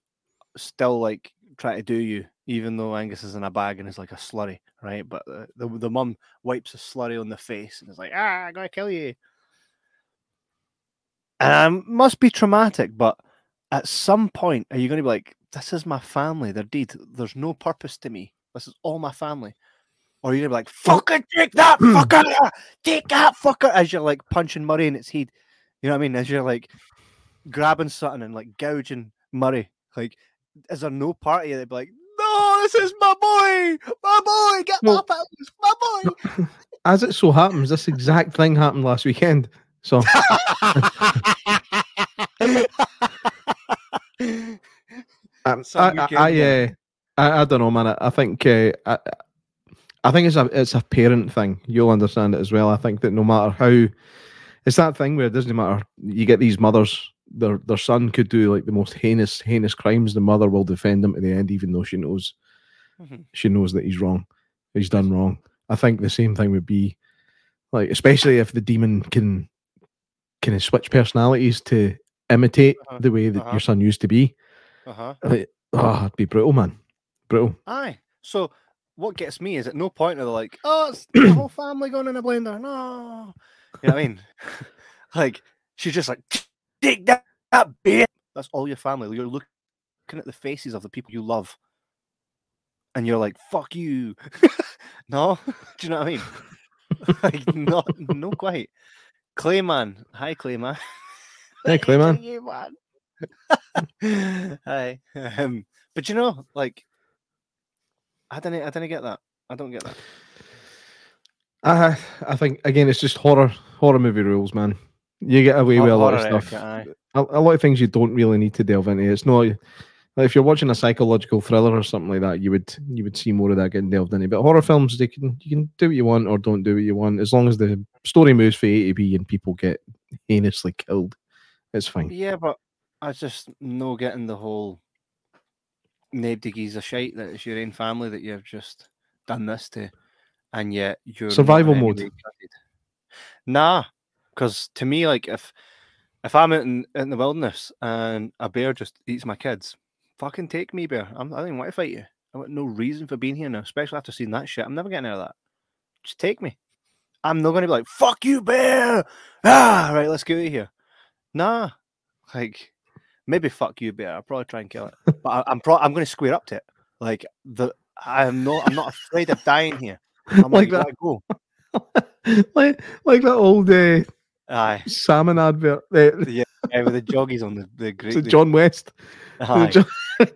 still like trying to do you, even though Angus is in a bag and is like a slurry, right? But the the, the mum wipes a slurry on the face and is like, "Ah, I'm gonna kill you." Um, must be traumatic, but at some point, are you going to be like, "This is my family. They're dead. There's no purpose to me. This is all my family." Or are you gonna be like, "Fucking take that fucker, take that fucker," as you're like punching Murray in its head. You know what I mean? As you're like grabbing something and like gouging Murray. Like, is there no part of you that'd be like, "No, this is my boy, my boy, get Well- up, Angus, my boy." As it so happens, this exact thing happened last weekend. So I, I, I, uh, I, I don't know, man. I, think uh, I, I think it's a it's a parent thing. You'll understand it as well. I think that no matter how, it's that thing where it doesn't matter. You get these mothers. Their their son could do like the most heinous heinous crimes. The mother will defend him to the end, even though she knows Mhm. she knows that he's wrong. He's done wrong. I think the same thing would be like, especially if the demon can can switch personalities to imitate Uh-huh, the way that uh-huh. your son used to be. Uh huh. Like, oh, it'd be brutal, man. Brutal. Aye. So what gets me is at no point are they like, oh, it's the whole family going in a blender. No. You know what I mean? like she's just like, take that, that bitch. That's all your family. You're looking at the faces of the people you love. And you're like, fuck you. no? Do you know what I mean? like, not no quite. Clayman. Hi, Clayman. Hey, Clayman. you, man. Hi. Um, but you know, like, I didn't, I didn't get that. I don't get that. I I think again, it's just horror horror movie rules, man. You get away with a lot of stuff. etiquette, A, a lot of things you don't really need to delve into. It's not like if you're watching a psychological thriller or something like that, you would you would see more of that getting delved into. But horror films, they can you can do what you want or don't do what you want as long as the story moves for A to B and people get heinously killed. It's fine. Yeah, but I just no getting the whole gives a shite that it's your own family that you've just done this to, and yet you're Survival mode. gutted. Nah, because to me, like if if I'm out in, in the wilderness and a bear just eats my kids, fucking take me, bear. I'm, I don't even want to fight you. I got no reason for being here now, especially after seeing that shit. I'm never getting out of that. Just take me. I'm not going to be like, fuck you, bear. Ah, right, let's get out of here. Nah, like maybe fuck you, bear. I'll probably try and kill it, but I, I'm pro- I'm going to square up to it. Like the I'm not I'm not afraid of dying here. I'm Like like, that. go. like like that old uh, Aye, salmon advert. Uh, yeah, with the joggies on the the great. to John West. Aye, John,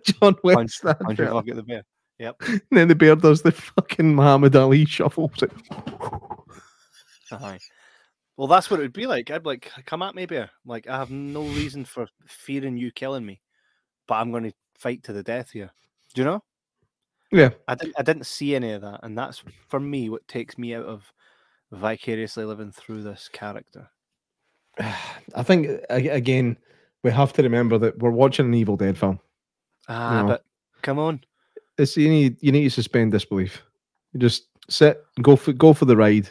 John punch, West punch fuck at the bear. Yep. And then the bear does the fucking Muhammad Ali shuffle. Aye. Well, that's what it would be like. I'd be like, come at me, bear. Like, I have no reason for fearing you killing me, but I'm going to fight to the death here. Do you know? yeah. I didn't. I didn't see any of that, and that's for me what takes me out of vicariously living through this character. I think again, we have to remember that we're watching an Evil Dead film. Ah, No. but come on. It's you need you need to suspend disbelief. You just sit, go for go for the ride,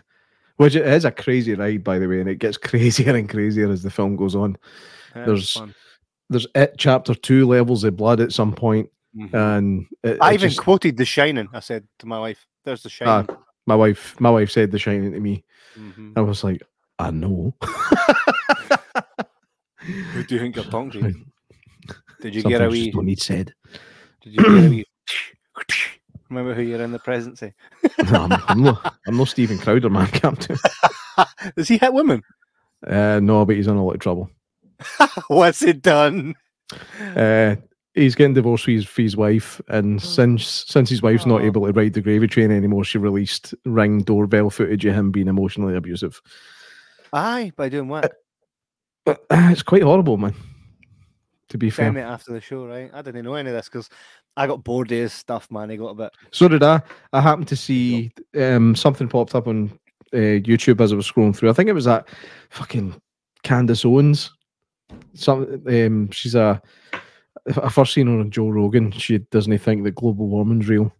which it is a crazy ride, by the way, and it gets crazier and crazier as the film goes on. Yeah, There's- fun. There's it chapter two levels of blood at some point, Mhm. and it, I it even just- quoted The Shining. I said to my wife, "There's The Shining." my wife my wife said The Shining to me. Mhm. I was like, I know. Who do you think you're talking to? Did you Sometimes get a you wee? just don't need said. Did you get a wee? Remember who you're in the presidency? No, I'm, I'm not. I'm not Steven Crowder, man. Can't do. Does he hit women? Uh, no, but he's in a lot of trouble. What's he done? Uh, he's getting divorced with his, with his wife, and since since his wife's not Oh. able to ride the gravy train anymore, she released ring doorbell footage of him being emotionally abusive. Aye, by doing what? But uh, it's quite horrible, man. To be fair, Send me after the show, right? I didn't know any of this because I got bored of his stuff, man. He got a bit. so did I. I happened to see um, something popped up on uh, YouTube as I was scrolling through. I think it was that fucking Candace Owens. Some um, she's a. I first seen her on Joe Rogan. She doesn't think that global warming's real.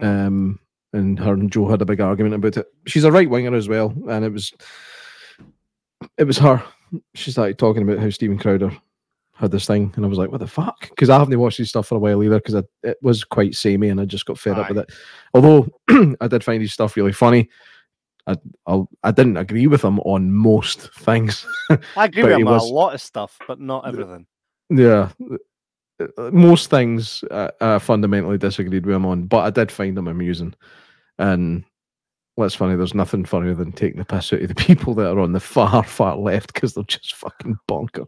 Um, and her and Joe had a big argument about it. She's a right winger as well, and it was it was her. She started talking about how Steven Crowder had this thing, and I was like, "What the fuck?" Because I haven't watched his stuff for a while either, because it was quite samey, and I just got fed up with it. Although I did find his stuff really funny. I I'll, I didn't agree with him on most things. I agree with him on a lot of stuff, but not everything. yeah, most things uh, I fundamentally disagreed with him on, but I did find him amusing. And what's funny, there's nothing funnier than taking the piss out of the people that are on the far, far left because they're just fucking bonkers.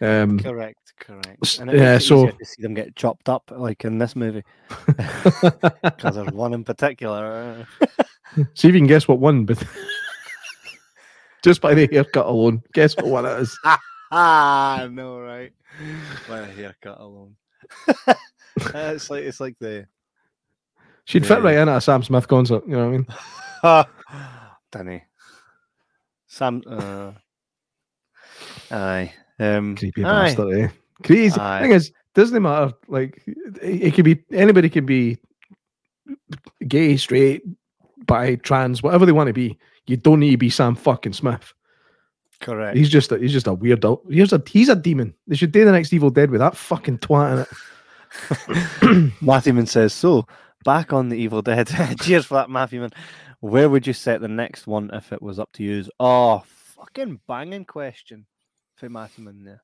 Um, Correct, correct. And yeah, so- to see them get chopped up, like in this movie, because there's one in particular. see if you can guess what one, but just by the haircut alone, guess what one it is. ah, no, right? By a haircut alone. Uh, it's like it's like the She'd fit right in at a Sam Smith concert, you know what I mean? Danny. Sam. Uh, aye. Um, Creepy aye. bastard, eh? Crazy. Aye. Thing is, doesn't matter. Like, it, it could be anybody can be gay, straight, bi, trans, whatever they want to be. You don't need to be Sam fucking Smith. Correct. He's just a, he's just a weirdo. He's a he's a demon. They should do the next Evil Dead with that fucking twat in it. Matthewman says so. Back on the Evil Dead. Cheers for that, Matthewman. Where would you set the next one if it was up to you? Oh, fucking banging question for Matthewman there.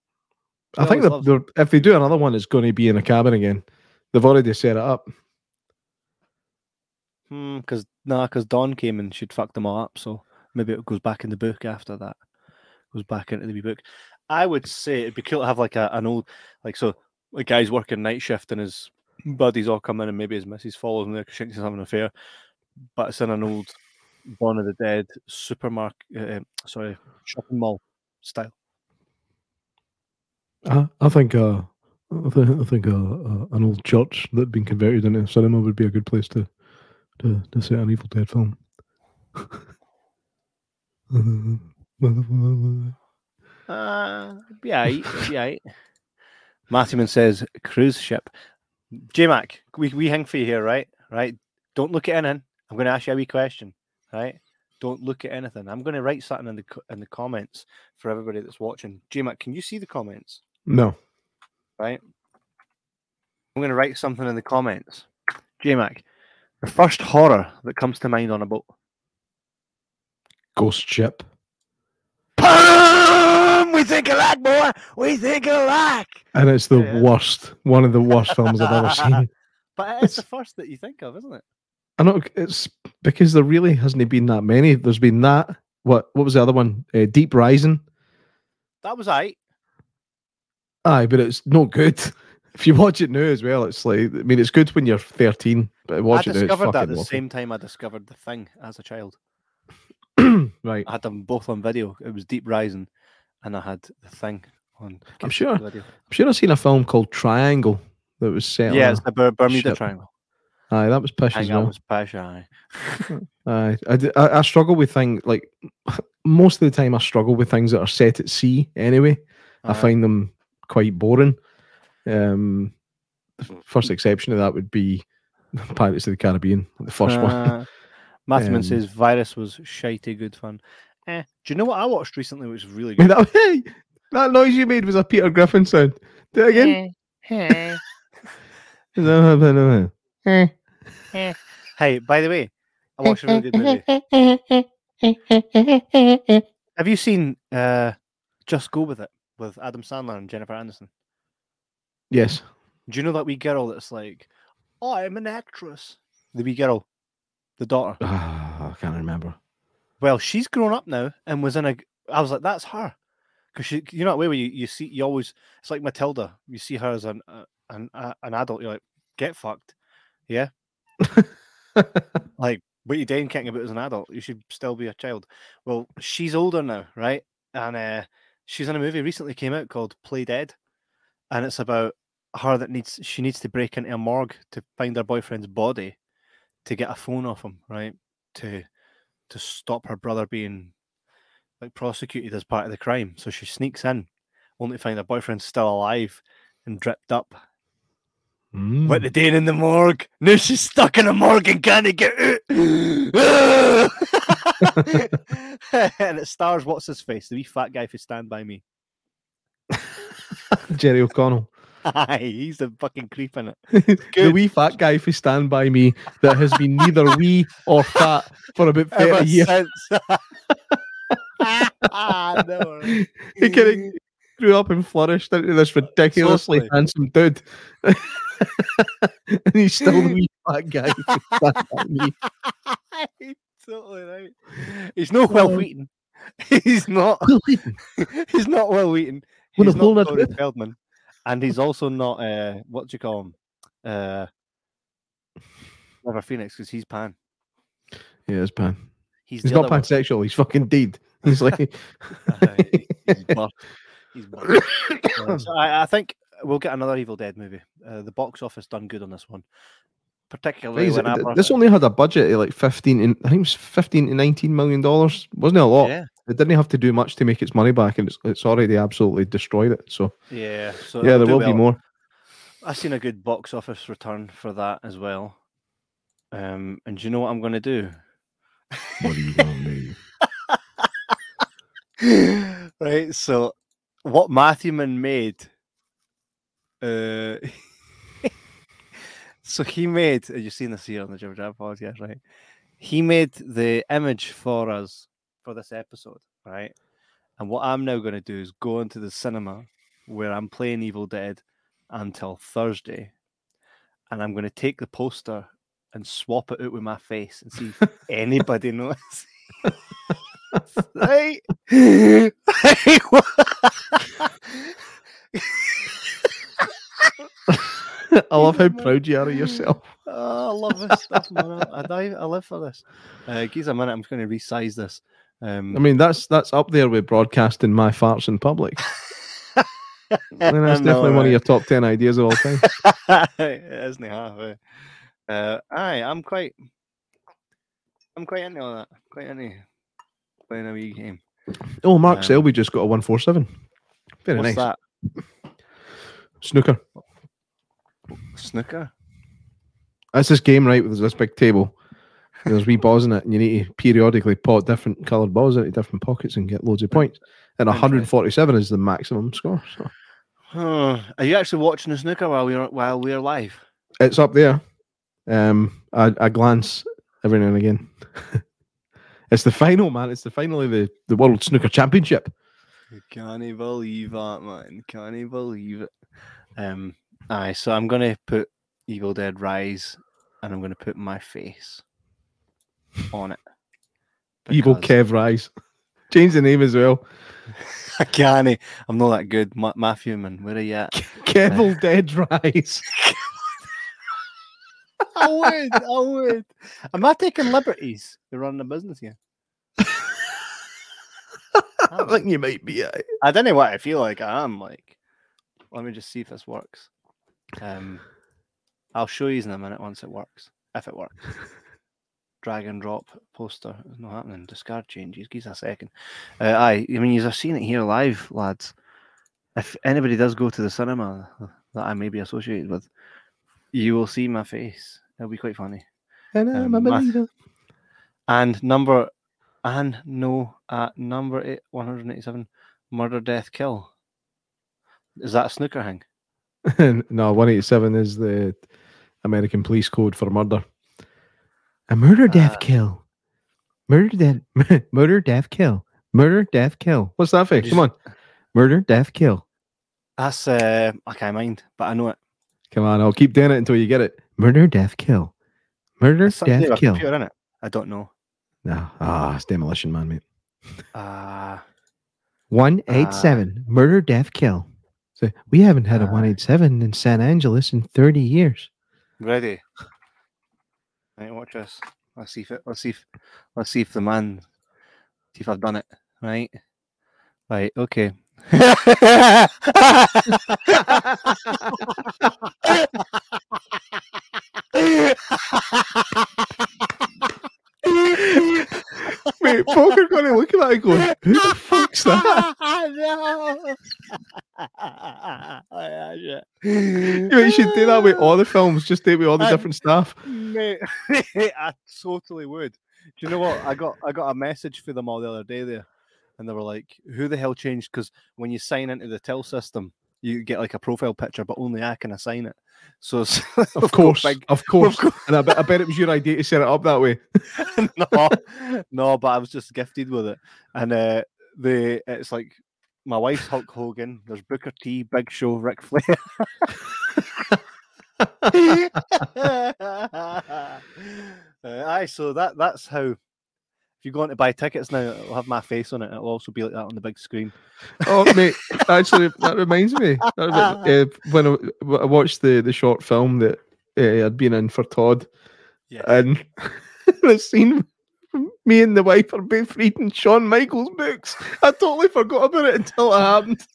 I think loves- they're, if they do another one, it's going to be in a cabin again. They've already set it up. Hmm, because nah, because Dawn came and she'd fucked them all up. So maybe it goes back in the book after that. Goes back into the wee book. I would say it'd be cool to have like a, an old, like so, a guy's working night shift and his buddies all come in and maybe his missus follows him there because she thinks he's having an affair. But it's in an old Dawn of the Dead supermarket, uh, sorry, shopping mall style. I, I think uh, I think, I think uh, uh, an old church that had been converted into a cinema would be a good place to to, to set an Evil Dead film. Uh, be aight. Matthewman says cruise ship. J Mac, we we hang for you here, right? Right. Don't look at anything. I'm going to ask you a wee question, right? Don't look at anything. I'm going to write something in the in the comments for everybody that's watching. J Mac, can you see the comments? No, Right. I'm going to write something in the comments. J Mac, the first horror that comes to mind on a boat. ghost ship. Boom! We think alike, boy. We think alike. And it's the Yeah. worst, one of the worst films I've ever seen. But it's the first that you think of, isn't it? I know it's because there really hasn't been that many. There's been that. What what was the other one? Uh, Deep Rising. That was aight. Aye, but it's no good. If you watch it now as well, it's like I mean, it's good when you're 13, but watch I it now, discovered that fucking the awful. same time I discovered the thing as a child. right. I had them both on video. It was Deep Rising, and I had the thing on. I'm sure- Video. I'm sure I've seen a film called Triangle that was set. Yeah, it's the Ber- Bermuda ship. Triangle. aye, that was pish I as think that was Pasha. aye. Aye, I, I, I struggle with things like most of the time. I struggle with things that are set at sea anyway. I Uh, find them quite boring. Um, the first exception to that would be Pirates of the Caribbean, the first one. Mathman Um, says Virus was shitey good fun. Eh, do you know what I watched recently, which was really good? that, hey, that noise you made was a Peter Griffin sound. Do it again. hey, by the way, I watched a really good movie. Have you seen uh, Just Go With It with Adam Sandler and Jennifer Aniston? yes. Do you know that wee girl that's like, oh, I'm an actress? The wee girl, the daughter. Ah, I can't remember. Well, she's grown up now and was in a. I was like, that's her, because she, you know, that way where you, you see, you always, it's like Matilda. You see her as an uh, an uh, an adult, you're like, get fucked, yeah. Like, what you doing kicking about as an adult? You should still be a child. Well, she's older now, right? And uh, she's in a movie recently came out called Play Dead, and it's about her that needs she needs to break into a morgue to find her boyfriend's body to get a phone off him, right? To to stop her brother being like prosecuted as part of the crime. So she sneaks in, only to find her boyfriend's still alive and dripped up. Mm. What they doing in the morgue? Now she's stuck in a morgue and can't get out. and it stars what's his face, the wee fat guy who stand by me. Jerry O'Connell. Aye, he's the fucking creep in it. the wee fat guy who stand by me that has been neither wee or fat for about 30 Ever years. ah, no. He kind of grew up and flourished into this ridiculously handsome dude. and he's still the wee fat guy who stand by me. totally right. He's not Wil Wheaton. He's not. He's not Wil Wheaton. Well, He's the not lot- Corey Feldman, and he's also not. Uh, what do you call him? Uh, River Phoenix, because he's pan. Yeah, it's pan. He's, He's not other one. pansexual. He's fucking dead. He's like, Aye, he's buff. He's buff. Uh, so I, I think we'll get another Evil Dead movie. Uh, the box office done good on this one, particularly when I this only had a budget of like 15 and I think it was 15 to 19 million dollars. Wasn't it a lot? Yeah, It didn't have to do much to make its money back and it's, it's already absolutely destroyed it. So yeah. So yeah, there will be more. I've seen a good box office return for that as well. Um, and do you know what I'm going to do? What are you going to do? right. So, what Matthewman made. Uh, so he made. You've seen this here on the Jim Jam podcast, right? He made the image for us for this episode, right? And what I'm now going to do is go into the cinema where I'm playing Evil Dead until Thursday, and I'm going to take the poster and swap it out with my face and see if anybody knows. right? I love how proud you are of yourself. Oh, I love this stuff, man. I, I, die- I live for this. Uh, give a minute. I'm just going to resize this. Um, I mean, that's that's up there with broadcasting my farts in public. I mean, that's definitely one of your top 10 ideas of all time. it isn't it, half. eh? Uh, aye, I'm quite. I'm quite into all that. Quite into playing a wee game. Oh, Mark Um, Selby just got a 147. Very What's nice. that? Snooker. Snooker. That's this game, right? With this big table. There's wee balls in it, and you need to periodically pot different coloured balls into different pockets and get loads of points. And 147 is the maximum score. So Huh. Are you actually watching the snooker while we're while we're live? it's up there. Um, I, I glance every now and again. it's the final, man. It's the final of the, the World Snooker Championship. Can't you believe that, man? Can't you believe it? Um, aye. So I'm gonna put Evil Dead Rise, and I'm gonna put my face on it. Evil Kev Rise. Change the name as well. I can't. I'm not that good. Ma- Matthew, man, where are you at? Kevil Dead Rise. I would. I would. Am I taking liberties You're running a business here? I think you might be. uh, I don't know what I feel like I am. Like, let me just see if this works. Um, I'll show you in a minute once it works. If it works. Drag and drop poster. It's not happening. Discard changes. Give us a second. Uh, aye. I mean, you've seen it here live, lads. if anybody does go to the cinema that I may be associated with, you will see my face. It'll be quite funny. And I'm Um, Math- believer. And number and no at number eight, 187, murder, death, kill. Is that a snooker hang? no, 187 is the American police code for murder. A murder, death, Ah. kill. Murder, death, murder, death, kill. Murder, death, kill. What's that for? Come on. Murder, death, kill. That's uh, I can't mind, but I know it. Come on, I'll keep doing it until you get it. Murder, death, kill. Murder, It's death, kill. computer in it. I don't know. No, ah, it's demolition, man, mate. Uh, 187. Murder, death, kill. So we haven't had a Ah. 187 in San Angeles in 30 years. ready. Right, watch this. Let's see if it. Let's see if. Let's see if the man. See if I've done it. Right. Right. Okay. Mate, are going to look at that and go, who the fuck's that? no. You, know, you should do that with all the films, just do it with all the I- different stuff. Mate, I totally would. Do you know what? I got I got a message for them all the other day there, and they were like, "Who the hell changed?" Because when you sign into the till system, you get like a profile picture, but only I can assign it. So, it's- Of we've course, big- of course. course. And I bet, I bet it was your idea to set it up that way. no, no, but I was just gifted with it, and uh, the it's like my wife's Hulk Hogan. There's Booker T, Big Show, Ric Flair. uh, aye, so that that's how. If you're going to buy tickets now, it'll have my face on it. It'll also be like that on the big screen. Oh, mate, actually, that reminds me. That uh, when I, I watched the, the short film that uh, I'd been in for Todd, Yeah. and the scene, me and the wife are both reading Shawn Michaels books. I totally forgot about it until it happened.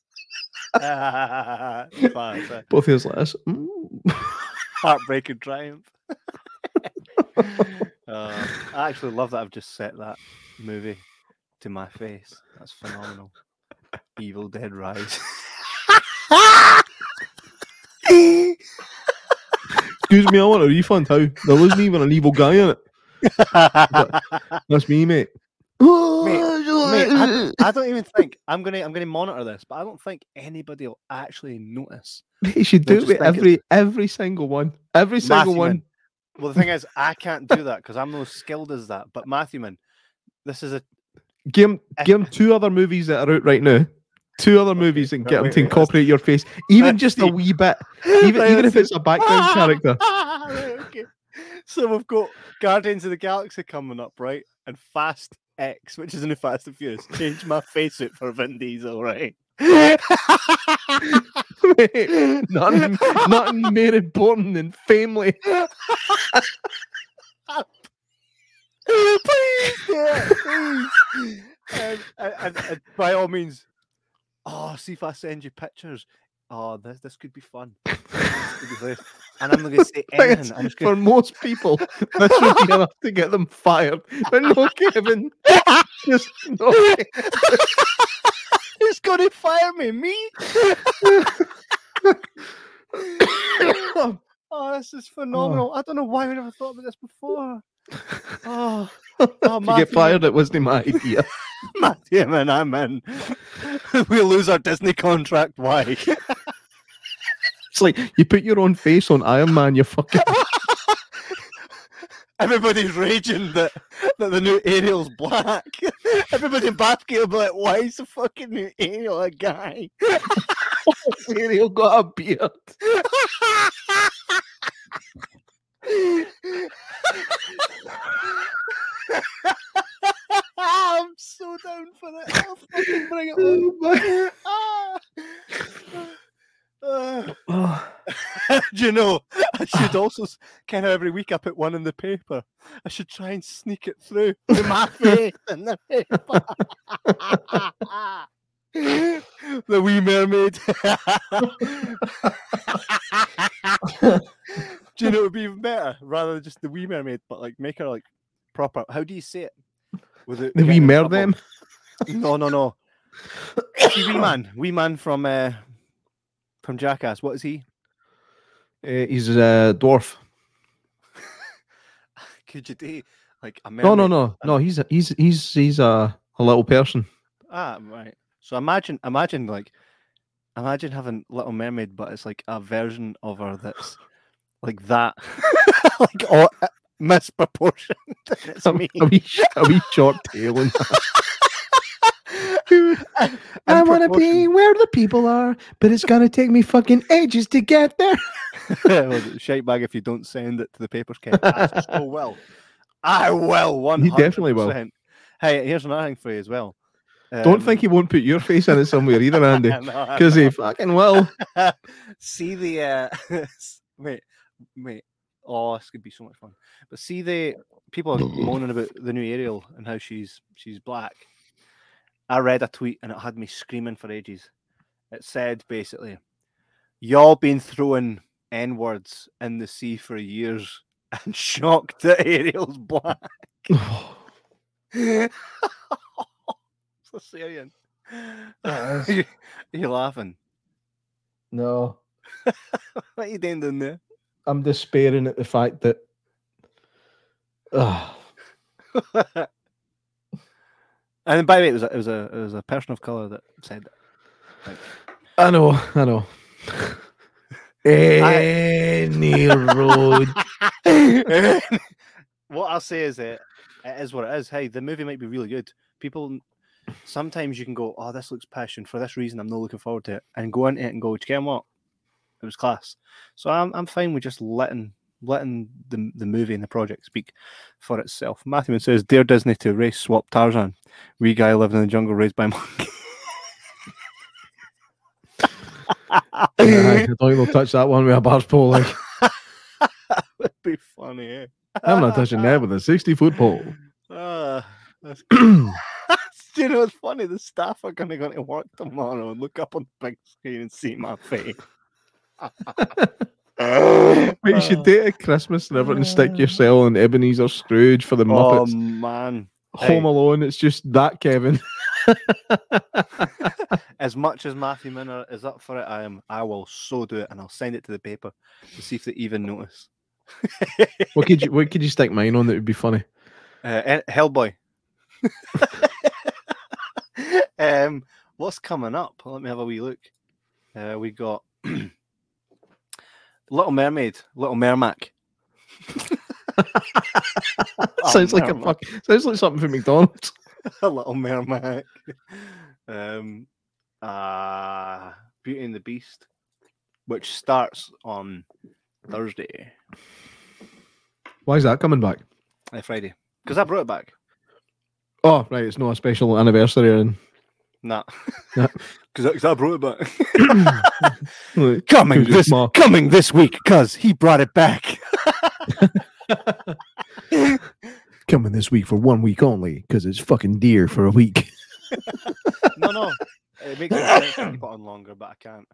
Both of us like this. "Mm." Heartbreaking triumph. Uh, I actually love that I've just set that movie to my face. That's phenomenal. Evil Dead Rise. Excuse me, I want a refund. How? There wasn't even an evil guy in it. That's me, mate. Mate, I, I don't even think I'm gonna I'm gonna monitor this, but I don't think anybody will actually notice. You should They'll do it just with think it's- every every single one. Every single one. Well, the thing is, I can't do that because I'm not as skilled as that. But Matthew, man, this is a Give him, eh. give him two other movies that are out right now. Two other movies and get them wait, to wait, incorporate your face, even just a wee bit, even even if it's a background character. Okay. So we've got Guardians of the Galaxy coming up, right? And Fast X, which is in the Fast and Furious. Change my face out for Vin Diesel, right? Mate, nothing, nothing more important than family. please, yeah, please. And, and, and, and by all means, oh, see if I send you pictures. Oh, this this could be fun. Could be. And I'm not going to say anything. I'm just For most people, this would be enough to get them fired. But no, Kevin, just no. Who's to fire me? Me? oh, this is phenomenal. Oh. I don't know why we never thought about this before. Oh, oh you get fired, it wasn't my idea. Matthew, man, I'm in. we'll lose our Disney contract. Why? It's like you put your own face on Iron Man, you fucking. Everybody's raging that, that the new Ariel's black. Everybody in Bathgate will be like, why is the fucking new Ariel a guy? Ariel got a beard. I'm so down for it. I'll fucking bring it on. Ah. Oh, Do you know? I should also kind of every week I put one in the paper. I should try and sneak it through with my face in the paper. the wee mermaid. Do you know it would be even better rather than just the wee mermaid, but like make her like proper? How do you say it? With the wee mer them. No, no, no. Wee man, wee man from uh, from Jackass. What is he? Uh, he's a dwarf. Could you do like a mermaid? No, no, no, no. He's a, he's he's he's a, a little person. Ah, right. So imagine, imagine like, imagine having Little Mermaid, but it's like a version of her that's like that, like all uh, misproportioned. it's A, me. a wee, a wee short tail. And I want to be where the people are, but it's gonna take me fucking ages to get there. well, shite bag if you don't send it to the papers, Ken. I so will. I will. One. He definitely will. Hey, here's another thing for you as well. Don't Um, think he won't put your face in it somewhere either, Andy, I I because he fucking will. see the uh wait wait oh this could be so much fun but see the people are moaning about the new ariel and how she's she's black i read a tweet and it had me screaming for ages. It said basically y'all been throwing n words in the sea for years and shocked that ariel's black. So That you, you laughing. No, what are you doing down there? I'm despairing at the fact that. And by the way, it was a, it was a it was a person of color that said that. I know, I know. Any road. what I'll say is that it is what it is. Hey, the movie might be really good. People sometimes you can go, oh, this looks passion for this reason. I'm not looking forward to it, and go into it and go, do you get what? It was class. So I'm I'm fine with just letting letting the the movie and the project speak for itself. Matthew says, "Dare Disney to race swap Tarzan, wee guy living in the jungle raised by monkey." I don't think they'll touch that one with a barge pole. Like, would be funny. Eh? I'm not touching that with a 60 foot pole. Ah, that's Do you know it's funny? The staff are going to go to work tomorrow and look up on the big screen and see my face. But you should date at Christmas and everything, stick yourself cell on Ebenezer Scrooge for the Muppets. Oh man! Home hey. Alone, it's just that, Kevin. As much as Matthew Minner is up for it, I am. I will so do it, and I'll send it to the paper to see if they even notice. What could you what could you stick mine on that would be funny? Uh, Hellboy. um, what's coming up? Let me have a wee look. Uh, we got Little Mermaid, Little Mermac. Oh, sounds like a fuck sounds like something from McDonald's. a Little Mermac. um, uh, Beauty and the Beast, which starts on Thursday, Why is that coming back? uh, Friday, because I brought it back. Oh, right, it's not a special anniversary and Nah, Yeah. because I brought it back. coming this ma? coming this week because he brought it back. coming this week for one week only because it's fucking dear for a week. no, no, it makes sense to keep it on longer, but I can't.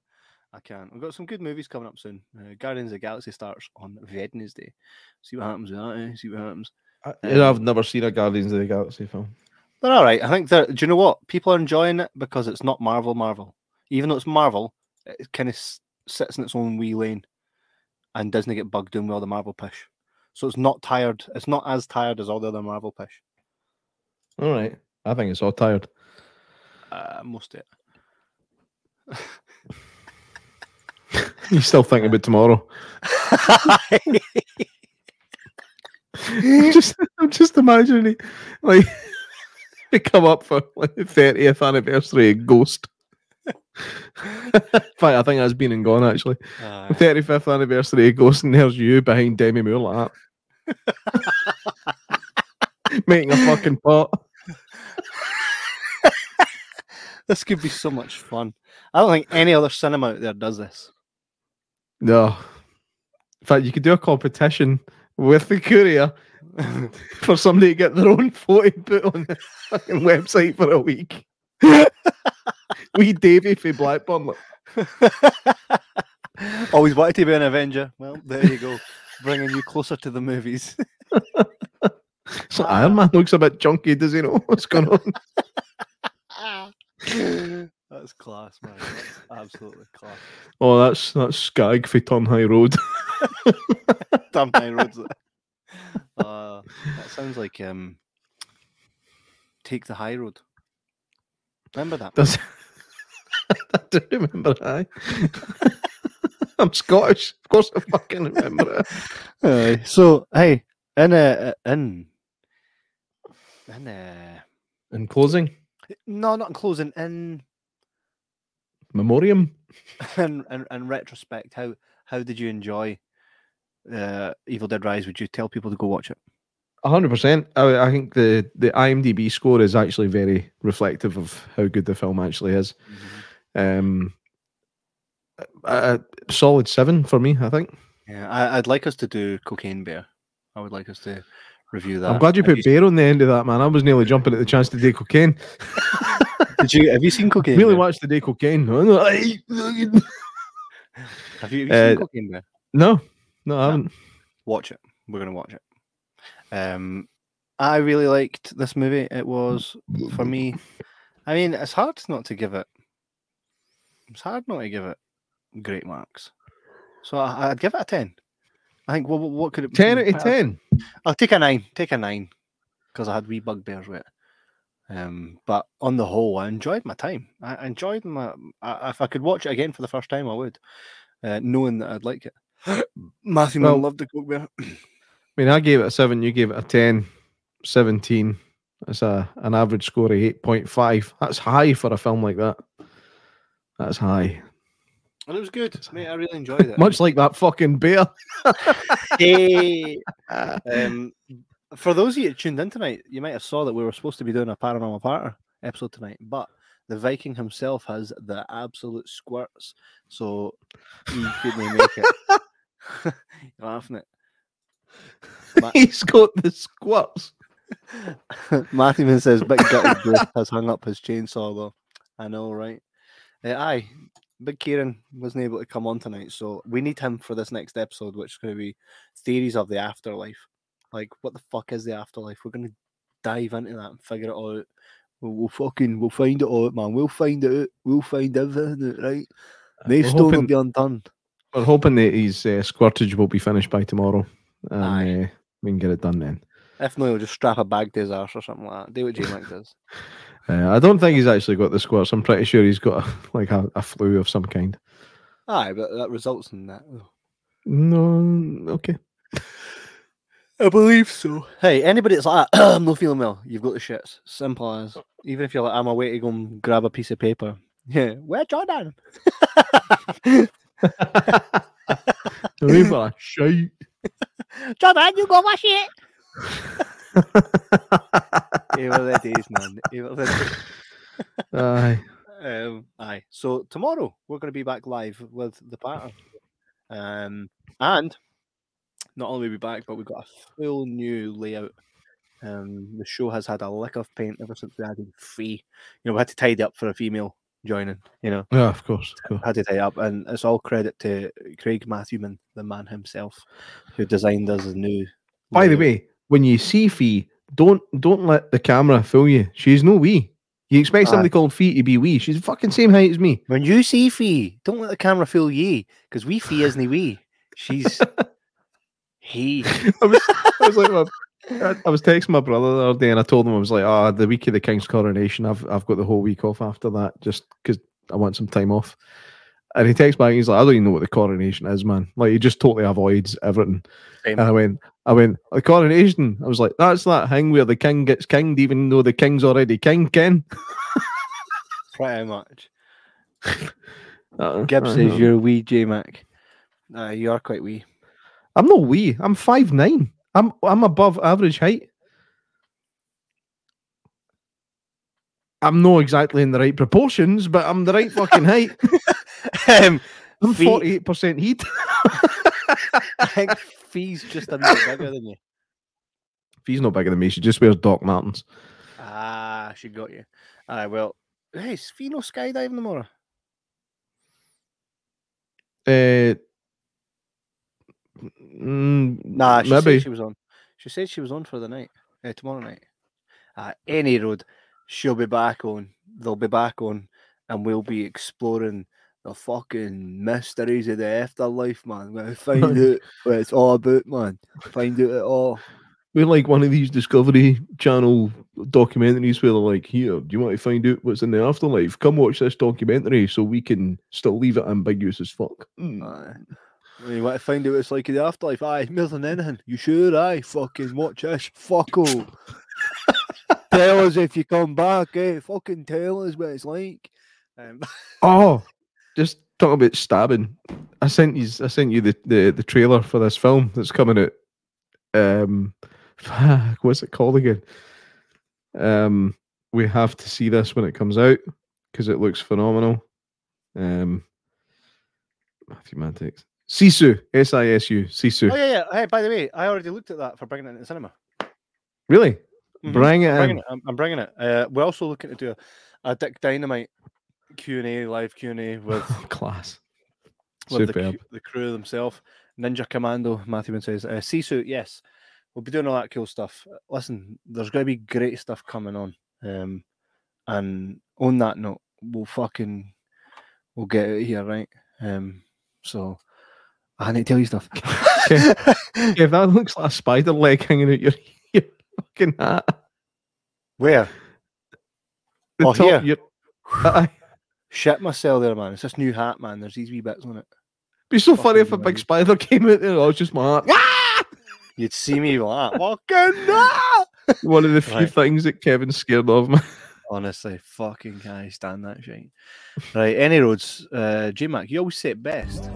I can't. We've got some good movies coming up soon. Uh, Guardians of the Galaxy starts on Wednesday. See what happens with that. Eh? See what happens. I, I've never seen a Guardians of the Galaxy film. They're all right. I think they're. Do you know what? People are enjoying it because it's not Marvel. Marvel, even though it's Marvel, it kind of sits in its own wee lane, and Disney get bugged doing with all the Marvel push. So it's not tired. It's not as tired as all the other Marvel push. All right, I think it's all tired. Uh, most of it. You still thinking about tomorrow? I'm just, I'm just imagining like come up for like the 30th anniversary of Ghost. In fact, I think that's been and gone actually. Uh, 35th anniversary of Ghost, and there's you behind Demi Moore like that. Making a fucking pot. this could be so much fun. I don't think any other cinema out there does this. No. In fact, you could do a competition with the courier for somebody to get their own photo put on the fucking website for a week. we Davy for Blackburn. Always wanted to be an Avenger. Well, there you go. Bringing you closer to the movies. So Iron Man looks a bit junky, does he know what's going on? That's class, man. That's absolutely class. Oh, that's that's Skag for Turn High Road. Damn high roads. Uh, that sounds like um, take the high road. Remember that? Does I do remember that. I'm Scottish. Of course I fucking remember it. Uh, so hey, in uh, in in uh, In closing, no, not in closing. In memoriam. in, in in retrospect, how how did you enjoy uh, Evil Dead Rise? Would you tell people to go watch it? hundred percent. I, I think the the IMDb score is actually very reflective of how good the film actually is. Um, a, a solid seven for me. I think. Yeah, I, I'd like us to do Cocaine Bear. I would like us to review that. I'm glad you put bear on the end of that, man. I was nearly jumping at the chance to do cocaine. Did you have you seen Cocaine? really watched the day cocaine. Have you, have you Uh, seen Cocaine Bear? no, I haven't. Watch it. We're gonna watch it. Um, I really liked this movie. It was for me. I mean, it's hard not to give it. It's hard not to give it great marks. So I, I'd give it a ten. I think. What, what- could it? Ten out of ten. I'll take a nine. Take a nine, because I had wee bugbears with it. Um, but on the whole, I enjoyed my time. I I enjoyed my. I, if I could watch it again for the first time, I would, uh, knowing that I'd like it. Matthew Well- loved the Coke Bear. I mean, I gave it a seven. You gave it a 10, 17. That's a an average score of eight point five. That's high for a film like that. That's high. And it was good, mate. I really enjoyed it. Much like that fucking bear. Hey. um, for those of you tuned in tonight, you might have saw that we were supposed to be doing a paranormal patter episode tonight, but the Viking himself has the absolute squirts, so he couldn't make it. You're laughing at Ma- He's got the squats. Matthew says Big Gutted Bruce has hung up his chainsaw though. I know, right? Uh, aye, Big Kieran wasn't able to come on tonight, so we need him for this next episode, which is going to be theories of the afterlife. Like, what the fuck is the afterlife? We're going to dive into that and figure it all out. We'll, we'll fucking we'll find it all out, man. We'll find it out. We'll find everything out, right? we're May stone will be undone. We're hoping that his uh, squirtage will be finished by tomorrow. And Aye. uh, we can get it done then. If not, he'll just strap a bag to his arse or something like that. Do what J Mac does. Uh, I don't think he's actually got the squirts. I'm pretty sure he's got a, like a, a flu of some kind. Aye, but that results in that. though. No, okay. I believe so. Hey, anybody that's like, "Ah, I'm not feeling well, you've got the shits. Simple as. Even if you're like, I'm away to go and grab a piece of paper. Yeah, where Jordan? Remember, shite. Jordan, you go wash it. They were the days, man. They were the days. Aye. Um, aye. So tomorrow we're going to be back live with the pattern, um, and not only we back, but we've got a full new layout. Um, the show has had a lick of paint ever since we added free. You know, we had to tidy up for a female joining. You know, Yeah, of course. Of course. had to tidy up, and it's all credit to Craig Matthewman, the man himself, who designed us a new. By the way, when you see Fee, don't don't let the camera fool you. She's no wee. You expect somebody called Fee to be wee. She's the fucking same height as me. when you see Fee, don't let the camera fool ye, because we Fee isn't wee. She's he. I was, I was like, well, I, I was texting my brother the other day, and I told him I was like, "Ah, the week of the king's coronation, I've I've got the whole week off after that, just because I want some time off." And he texts back, and he's like, "I don't even know what the coronation is, man. Like, he just totally avoids everything." Same. And I went, "I went the coronation." I was like, "That's that thing where the king gets kinged, even though the king's already king." Ken. Pretty much. Uh, Gibb uh, says you're wee J Mac. Uh, you are quite wee. I'm not wee. I'm five nine. I'm I'm above average height. I'm not exactly in the right proportions, but I'm the right fucking height. um, I'm forty eight percent heat. I think Fee's just a bit bigger than you. He's not bigger than me. She just wears Doc Martens. Ah, she got you. Aye, well, hey, is Fee no skydiving tomorrow? Uh, mm, Nah, she maybe. said she was on. She said she was on for the night, uh, tomorrow night. Uh, any road, she'll be back on. They'll be back on, and we'll be exploring the fucking mysteries of the afterlife, man. We'll find out what it's all about, man. Find out it all. We're like one of these Discovery Channel documentaries where they're like, "Here, do you want to find out what's in the afterlife? Come watch this documentary, so we can still leave it ambiguous as fuck." Mm. When you want to find out what it's like in the afterlife, aye, more than anything. You sure? Aye, fucking watch this. Fuck all. tell us if you come back, eh? Fucking tell us what it's like. Um, Oh, just talking about stabbing. I sent you. I sent you the, the the trailer for this film that's coming out. Um, fuck, what's it called again? Um, we have to see this when it comes out because it looks phenomenal. Um, Matthew. Sisu, S I S U, Sisu. oh, yeah, yeah. Hey, by the way, I already looked at that for bringing it into cinema. Really? Mhm. Bring it I'm in. bringing it. I'm, I'm bringing it. Uh, we're also looking to do a, a Dick Dynamite Q and A live Q and A with Class. with the, Superb. cu- the crew themselves. Ninja Commando, Matthew says. Uh, Sisu, yes. We'll be doing all that cool stuff. Listen, there's going to be great stuff coming on. Um, and on that note, we'll fucking, we'll get out here, right? Um, so, I need to tell you stuff. Okay. Yeah, that looks like a spider leg hanging out your, your fucking hat. Where? The Oh, here. your- Aye. Shit myself there, man. It's this new hat, man. There's these wee bits on it. Be so funny if a big amazing. spider came out there. Oh, it's just my hat. Ah! You'd see me like that. Fucking no! One of the few Right. things that Kevin's scared of, man. Honestly, fucking can't stand that shit. Right, any roads, uh, J Mac, you always say it best.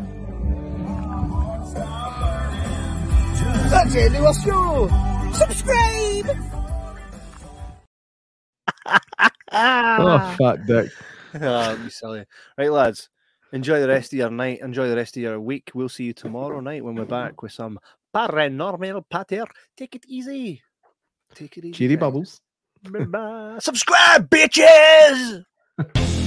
Oh, fat dick. Ah, be silly. Right, lads, enjoy the rest of your night. Enjoy the rest of your week. We'll see you tomorrow night when we're back with some paranormal patter. Take it easy. Take it easy. Cheery bubbles. Subscribe, bitches.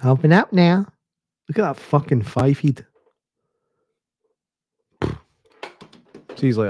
Helping up now. Look at that fucking five feet. See you.